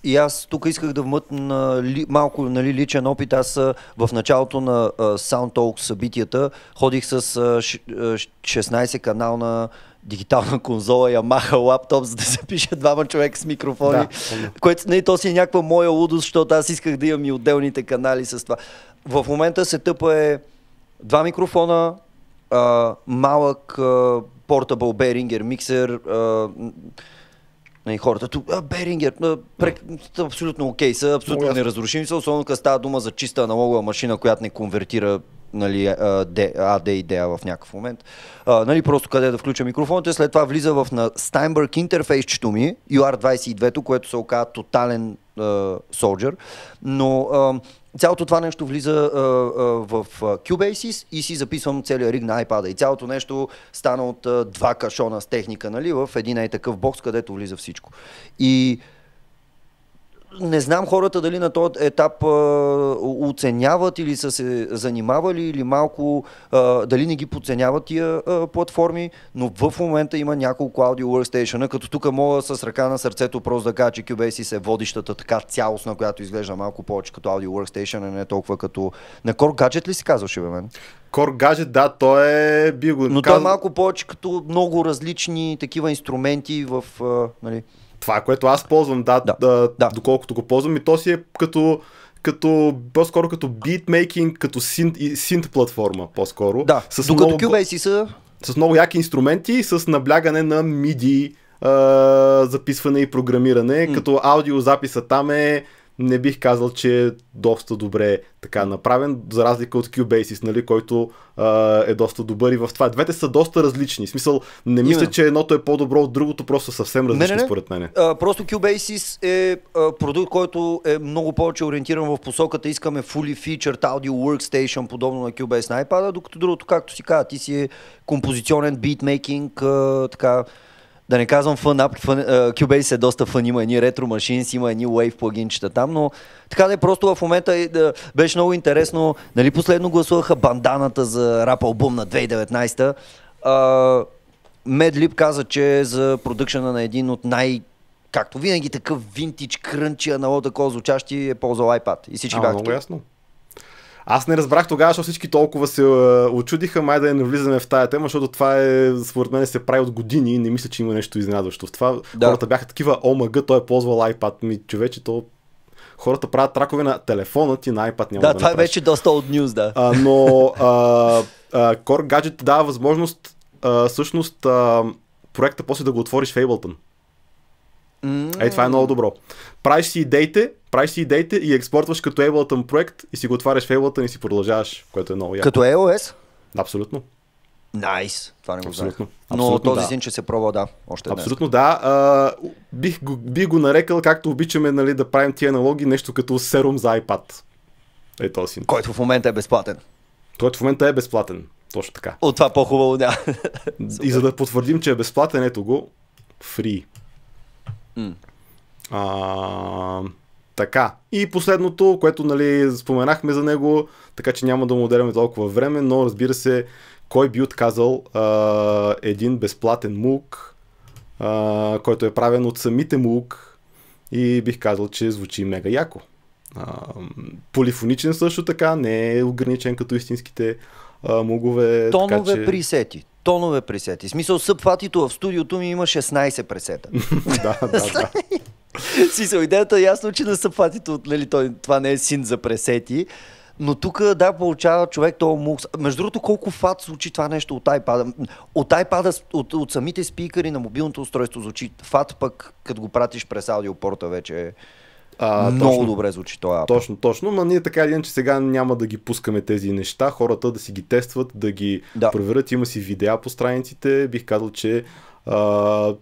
И аз тук исках да вмътна ли, малко нали, личен опит. Аз в началото на uh, SoundTalk събитията ходих с uh, 16 канална дигитална конзола, Yamaha лаптоп, за да се пише двама човека с микрофони. Да, което не, нали, то си е някаква моя лудост, защото аз исках да имам и отделните канали с това. В момента се тъпа е два микрофона, а, малък а, портабъл Behringer миксер, а, Нали, хората. Тук, а, Берингер, прек, абсолютно окей са, абсолютно неразрушими са, особено като става дума за чиста аналогова машина, която не конвертира нали, а, D- AD идея в някакъв момент. А, нали, просто къде да включа микрофоните, след това влиза в на Steinberg интерфейсчето ми, UR22, което се оказа тотален а, Soldier, но а, цялото това нещо влиза а, а, в а, Cubasis и си записвам целият риг на iPad. И цялото нещо стана от а, два кашона с техника, нали, в един е такъв бокс, където влиза всичко. И не знам хората дали на този етап а, оценяват или са се занимавали или малко а, дали не ги подценяват тия а, платформи, но в момента има няколко аудио workstation, като тук мога с ръка на сърцето просто да кажа, че Cubase е водещата така цялостна, която изглежда малко повече като аудио workstation, а не толкова като... На Core Gadget ли си казваше бе мен? Core Gadget, да, той е... Би го Но казал- той е малко повече като много различни такива инструменти в... А, нали, Това, което аз ползвам, да, Да. да. Да, доколкото го ползвам, и то си е като, като по-скоро като beatmaking, като синт, и- синт платформа, по-скоро. да, с докато много, Cubase са с много яки инструменти, с наблягане на MIDI а, записване и програмиране, М. като аудиозаписа там е не бих казал, че е доста добре така направен, за разлика от Cubasis, нали, който а, е доста добър и в това. Двете са доста различни. В смисъл, не мисля, Именно. че едното е по-добро от другото, просто съвсем различни, не, не. според мен. А, просто Cubasis е а, продукт, който е много повече ориентиран в посоката. Искаме fully featured audio workstation, подобно на Cubase на iPad, докато другото, както си казва, ти си е композиционен beatmaking, а, така, да не казвам ап, фън, а, Cubase е доста фън, има едни ретро машини, има едни wave плагинчета там, но така да е просто в момента е, да, беше много интересно. Нали последно гласуваха банданата за рап албум на 2019 а, Медлип каза, че е за продъкшена на един от най- както винаги такъв винтич, крънчи, аналог такова звучащи е ползвал iPad. И всички А, бяха много ясно. Аз не разбрах тогава, защото всички толкова се очудиха, май да не навлизаме в тая тема, защото това е, според мен, се прави от години и не мисля, че има нещо изненадващо в това. Да. Хората бяха такива, омага, той е ползвал iPad. Ми, човече, то... Хората правят тракове на телефона ти на iPad няма Да, да, това е вече доста от news, да. А, но а, а, Core Gadget дава възможност а, всъщност а, проекта после да го отвориш в Ableton. Ей, това е много добро. Правиш си идеите, правиш си идеите и експортваш като Ableton проект и си го отваряш в Ableton и си продължаваш, което е много яко. Като iOS? Абсолютно. Найс. Това не го. Абсолютно. Но Абсолютно, този да. син, че се пробва, да. Още днес. Абсолютно да. А, бих, го, бих го нарекал, както обичаме нали, да правим тия аналоги, нещо като серум за iPad. Е този син. Който в момента е безплатен. Който в момента е безплатен. Точно така. От това по-хубаво няма. И за да потвърдим, че е безплатен, ето го. Free. А, така. И последното, което нали, споменахме за него, така че няма да му отделяме толкова време, но разбира се, кой би отказал а, един безплатен мук, а, който е правен от самите мук и бих казал, че звучи мега яко. А, полифоничен също така, не е ограничен като истинските а, мугове. Тонове така, че... пресети. Тонове пресети. В смисъл, събфатито в студиото ми има 16 пресета. да, да, да. Смисъл, идеята е ясно, че на събфатито, нали, той, това не е син за пресети. Но тук, да, получава човек този мукс. Между другото, колко фат звучи това нещо от iPad. От iPad, от, от самите спикъри на мобилното устройство звучи фат, пък като го пратиш през аудиопорта вече е А, много точно. добре звучи това. Точно, точно, но ние така или иначе сега няма да ги пускаме тези неща, хората да си ги тестват, да ги Да. проверят, има си видеа по страниците, бих казал, че а,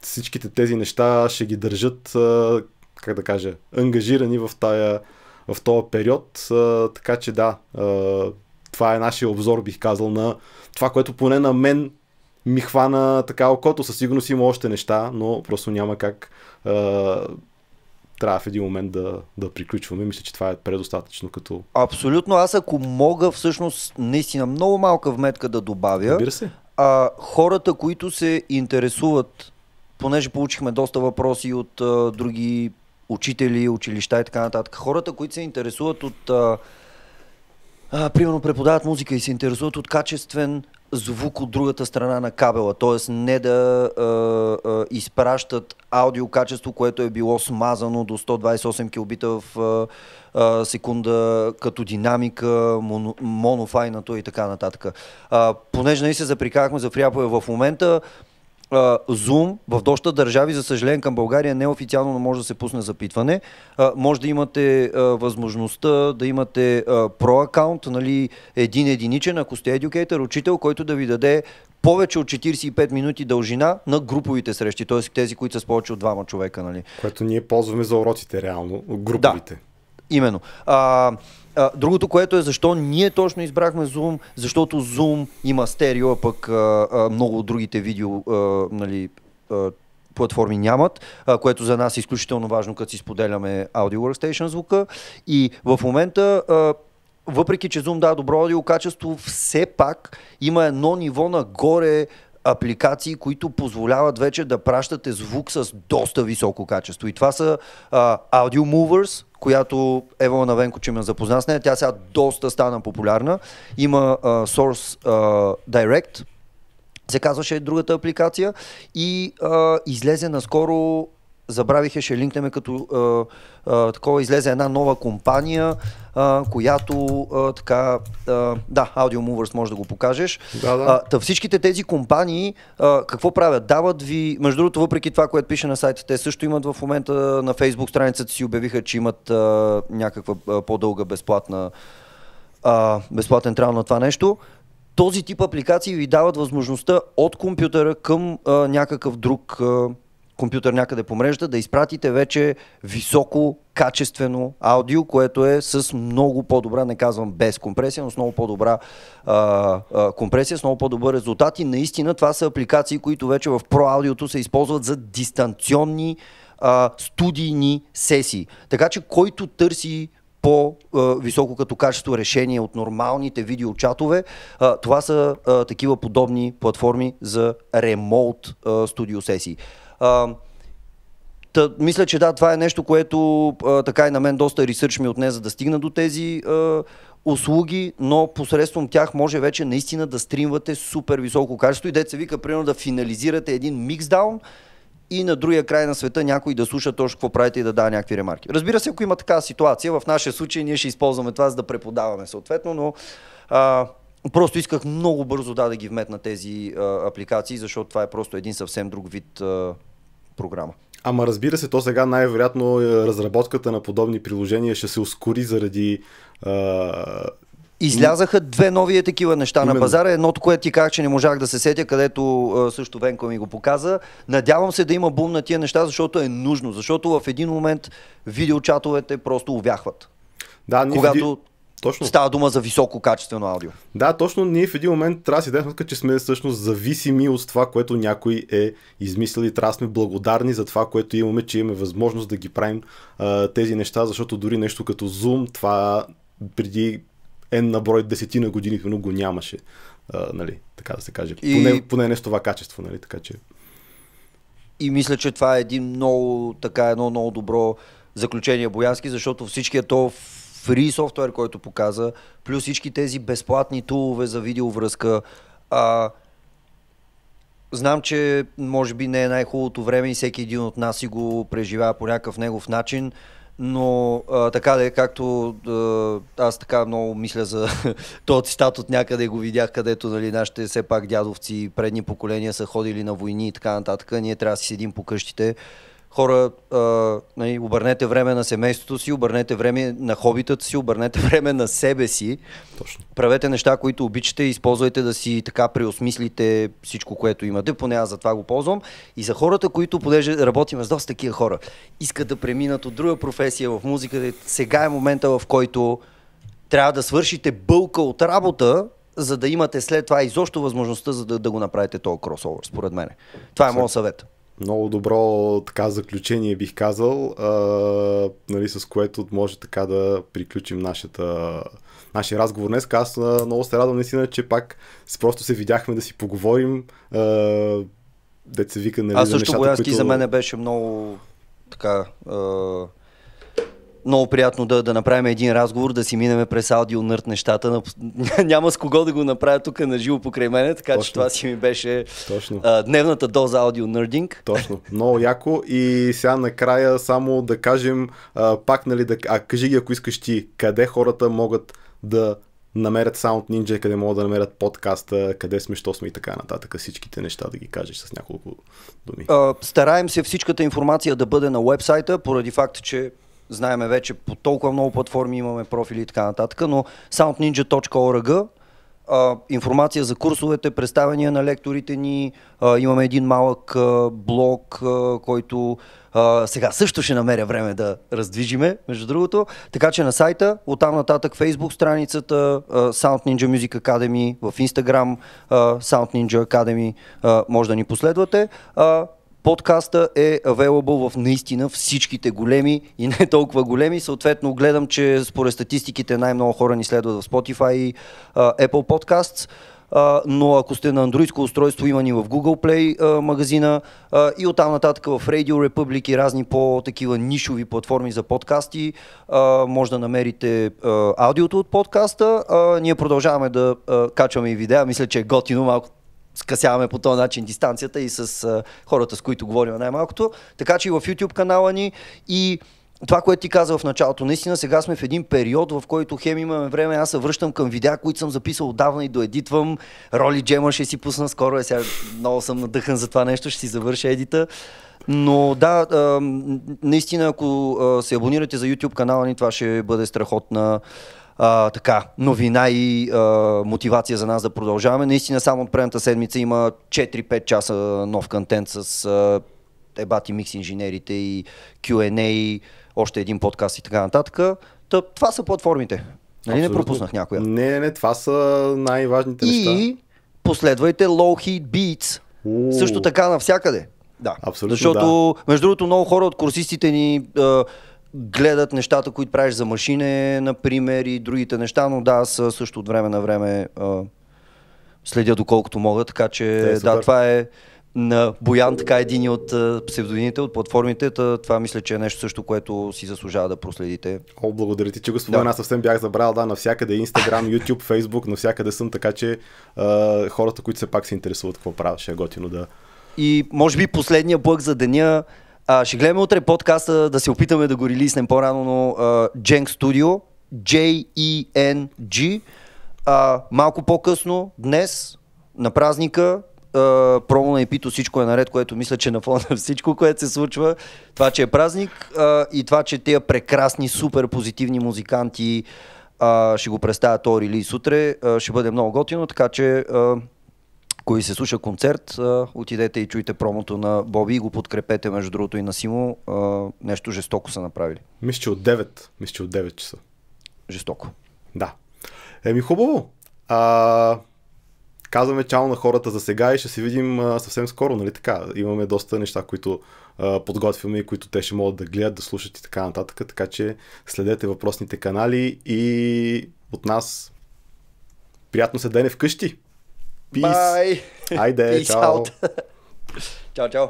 всичките тези неща ще ги държат, а, как да кажа, ангажирани в, тая, в този период, а, така че да, а, това е нашия обзор, бих казал, на това, което поне на мен ми хвана така окото, със сигурност има още неща, но просто няма как а, трябва в един момент да, да приключваме. Мисля, че това е предостатъчно като... Абсолютно. Аз ако мога всъщност наистина много малка вметка да добавя, Разбира се. а, хората, които се интересуват, понеже получихме доста въпроси от а, други учители, училища и така нататък, хората, които се интересуват от а, а, примерно преподават музика и се интересуват от качествен звук от другата страна на кабела, т.е. не да а, а, изпращат аудио качество, което е било смазано до 128 килобита в а, а, секунда като динамика, моно, монофайнато и така нататък. А, понеже не се заприкахме за фряпове в момента, Zoom в доста държави, за съжаление към България неофициално не може да се пусне запитване. Може да имате възможността да имате про аккаунт, нали, един единичен, ако сте educator, учител, който да ви даде повече от 45 минути дължина на груповите срещи, т.е. тези, които са с повече от двама човека. Нали. Което ние ползваме за уроците реално, груповите. Да. Именно. А, а, другото, което е защо ние точно избрахме Zoom, защото Zoom има стерео, а пък а, а, много от другите видео а, нали, а, платформи нямат, а, което за нас е изключително важно, като си споделяме Audio Workstation звука. И в момента а, въпреки че Zoom дава добро аудио качество, все пак има едно ниво нагоре апликации, които позволяват вече да пращате звук с доста високо качество. И това са а, Audio Movers, която Ева Навенко, че ме запозна с нея, тя сега доста стана популярна. Има а, Source а, Direct, се казваше другата апликация и а, излезе наскоро забравих, ще линкнем като а, а, такова излезе една нова компания, а, която а, така, а, да, Audio Movers може да го покажеш. Да, да. А, та всичките тези компании а, какво правят? Дават ви, между другото, въпреки това, което пише на сайта, те също имат в момента на Facebook страницата си обявиха, че имат а, някаква а, по-дълга безплатна а, безплатен трал на това нещо този тип апликации ви дават възможността от компютъра към а, някакъв друг а, компютър някъде по мрежата, да изпратите вече високо качествено аудио, което е с много по-добра, не казвам без компресия, но с много по-добра а, а, компресия, с много по-добър резултат и наистина това са апликации, които вече в Pro аудиото се използват за дистанционни а, студийни сесии. Така че който търси по-високо като качество решение от нормалните видеочатове. Това са такива подобни платформи за ремоут студио сесии. А, Та, мисля, че да, това е нещо, което а, така и на мен доста ресърч ми отне, за да стигна до тези а, услуги, но посредством тях може вече наистина да стримвате супер високо качество и деца вика, примерно да финализирате един миксдаун и на другия край на света някой да слуша точно какво правите и да дава някакви ремарки. Разбира се, ако има такава ситуация, в нашия случай ние ще използваме това, за да преподаваме съответно, но а, Просто исках много бързо да, да ги вметна тези а, апликации, защото това е просто един съвсем друг вид а, програма. Ама разбира се, то сега най-вероятно е, разработката на подобни приложения ще се ускори заради а... Излязаха две нови такива неща Именно. на пазара. Едното, което ти казах, че не можах да се сетя, където също Венко ми го показа. Надявам се да има бум на тия неща, защото е нужно. Защото в един момент видеочатовете просто увяхват. Да, когато точно. Става дума за високо качествено аудио. Да, точно ние в един момент трябва да си дадем сметка, че сме всъщност зависими от това, което някой е измислил и трябва да сме благодарни за това, което имаме, че имаме възможност да ги правим а, тези неща, защото дори нещо като Zoom, това преди N на брой десетина години но го нямаше. А, нали, така да се каже. И... Поне, поне не с това качество, нали, така че. И мисля, че това е един много, така, едно много добро заключение Боянски, защото всичкият то фри софтуер, който показа, плюс всички тези безплатни тулове за видеовръзка. А, знам, че може би не е най-хубавото време и всеки един от нас си го преживява по някакъв негов начин, но а, така да е, както а, аз така много мисля за този цитат от някъде го видях, където нали, нашите все пак дядовци, предни поколения са ходили на войни и така нататък. Ние трябва да си седим по къщите хора, а, нали, обърнете време на семейството си, обърнете време на хобитата си, обърнете време на себе си. Точно. Правете неща, които обичате използвайте да си така преосмислите всичко, което имате. Поне аз за това го ползвам. И за хората, които, понеже работим с доста такива хора, искат да преминат от друга професия в музиката, сега е момента, в който трябва да свършите бълка от работа, за да имате след това изобщо възможността за да, да го направите този кросовър, според мен. Това е моят съвет много добро така заключение бих казал, а, нали, с което може така да приключим нашата, нашия разговор днес. Аз много се радвам наистина, че пак просто се видяхме да си поговорим. А, деца вика, нали, Аз също Боянски които... за мен беше много така а, много приятно да, да направим един разговор, да си минеме през аудио нърд нещата. Няма с кого да го направя тук на живо покрай мене, така Точно. че това си ми беше Точно. А, дневната доза аудио нърдинг. Точно, много яко. И сега накрая само да кажем, а, пак, нали, да, а кажи ги, ако искаш ти, къде хората могат да намерят Sound Ninja, къде могат да намерят подкаста, къде сме, що сме и така нататък. Всичките неща да ги кажеш с няколко думи. А, стараем се всичката информация да бъде на вебсайта, поради факта, че знаеме вече по толкова много платформи имаме профили и така нататък, но soundninja.org а, информация за курсовете, представения на лекторите ни. Имаме един малък блог, който сега също ще намеря време да раздвижиме, между другото. Така че на сайта, оттам нататък Facebook страницата, Sound Ninja Music Academy, в Instagram Sound Ninja Academy, може да ни последвате. Подкаста е available в наистина всичките големи и не толкова големи. Съответно, гледам, че според статистиките най-много хора ни следват в Spotify и uh, Apple Podcasts. Uh, но ако сте на андроидско устройство, има ни в Google Play uh, магазина uh, и оттам нататък в Radio Republic и разни по-такива нишови платформи за подкасти. Може да намерите аудиото от подкаста. Ние продължаваме да качваме и видеа. Мисля, че е готино малко скъсяваме по този начин дистанцията и с а, хората, с които говорим най-малкото. Така че и в YouTube канала ни и това, което ти каза в началото, наистина сега сме в един период, в който хем имаме време, аз се връщам към видеа, които съм записал отдавна и доедитвам. Роли Джема ще си пусна скоро, е сега много съм надъхан за това нещо, ще си завърша едита. Но да, наистина, ако се абонирате за YouTube канала ни, това ще бъде страхотна а, така, новина и а, мотивация за нас да продължаваме. Наистина само от предната седмица има 4-5 часа нов контент с а, ебати микс инженерите и Q&A, още един подкаст и така нататък. Та, това са платформите. Нали не пропуснах някоя? Не, не, това са най-важните и неща. И последвайте Low Heat Beats. Уу. Също така навсякъде. Да. Абсолютно, Защото, да. между другото, много хора от курсистите ни гледат нещата, които правиш за машине, например, и другите неща, но да, аз също от време на време а, следя доколкото мога, така че е, да, това е на Боян, така един от псевдонимите, от платформите. Това мисля, че е нещо също, което си заслужава да проследите. О, благодаря ти, че го спомена. Да. Съвсем бях забрал, да, навсякъде Instagram, YouTube, Facebook, навсякъде съм, така че а, хората, които все пак се интересуват какво правя, ще е готино да. И може би последния блък за деня а, ще гледаме утре подкаста да се опитаме да го релиснем по-рано, но Jeng Studio, J-E-N-G, uh, малко по-късно, днес, на празника, uh, промо на Епито всичко е наред, което мисля, че на фона всичко, което се случва, това, че е празник uh, и това, че тези прекрасни, супер позитивни музиканти uh, ще го представят този релиз утре, uh, ще бъде много готино, така че uh, ако ви се слуша концерт, отидете и чуйте промото на Боби и го подкрепете между другото и на Симо. Нещо жестоко са направили. Мисля, че от 9. Мисля, че от 9 часа. Жестоко. Да. Еми хубаво. А, казваме чао на хората за сега и ще се видим а, съвсем скоро, нали така? Имаме доста неща, които а, подготвяме и които те ще могат да гледат, да слушат и така нататък, така че следете въпросните канали и от нас приятно седене вкъщи! Peace. Bye. Айде, Peace чао. Out. чао, чао.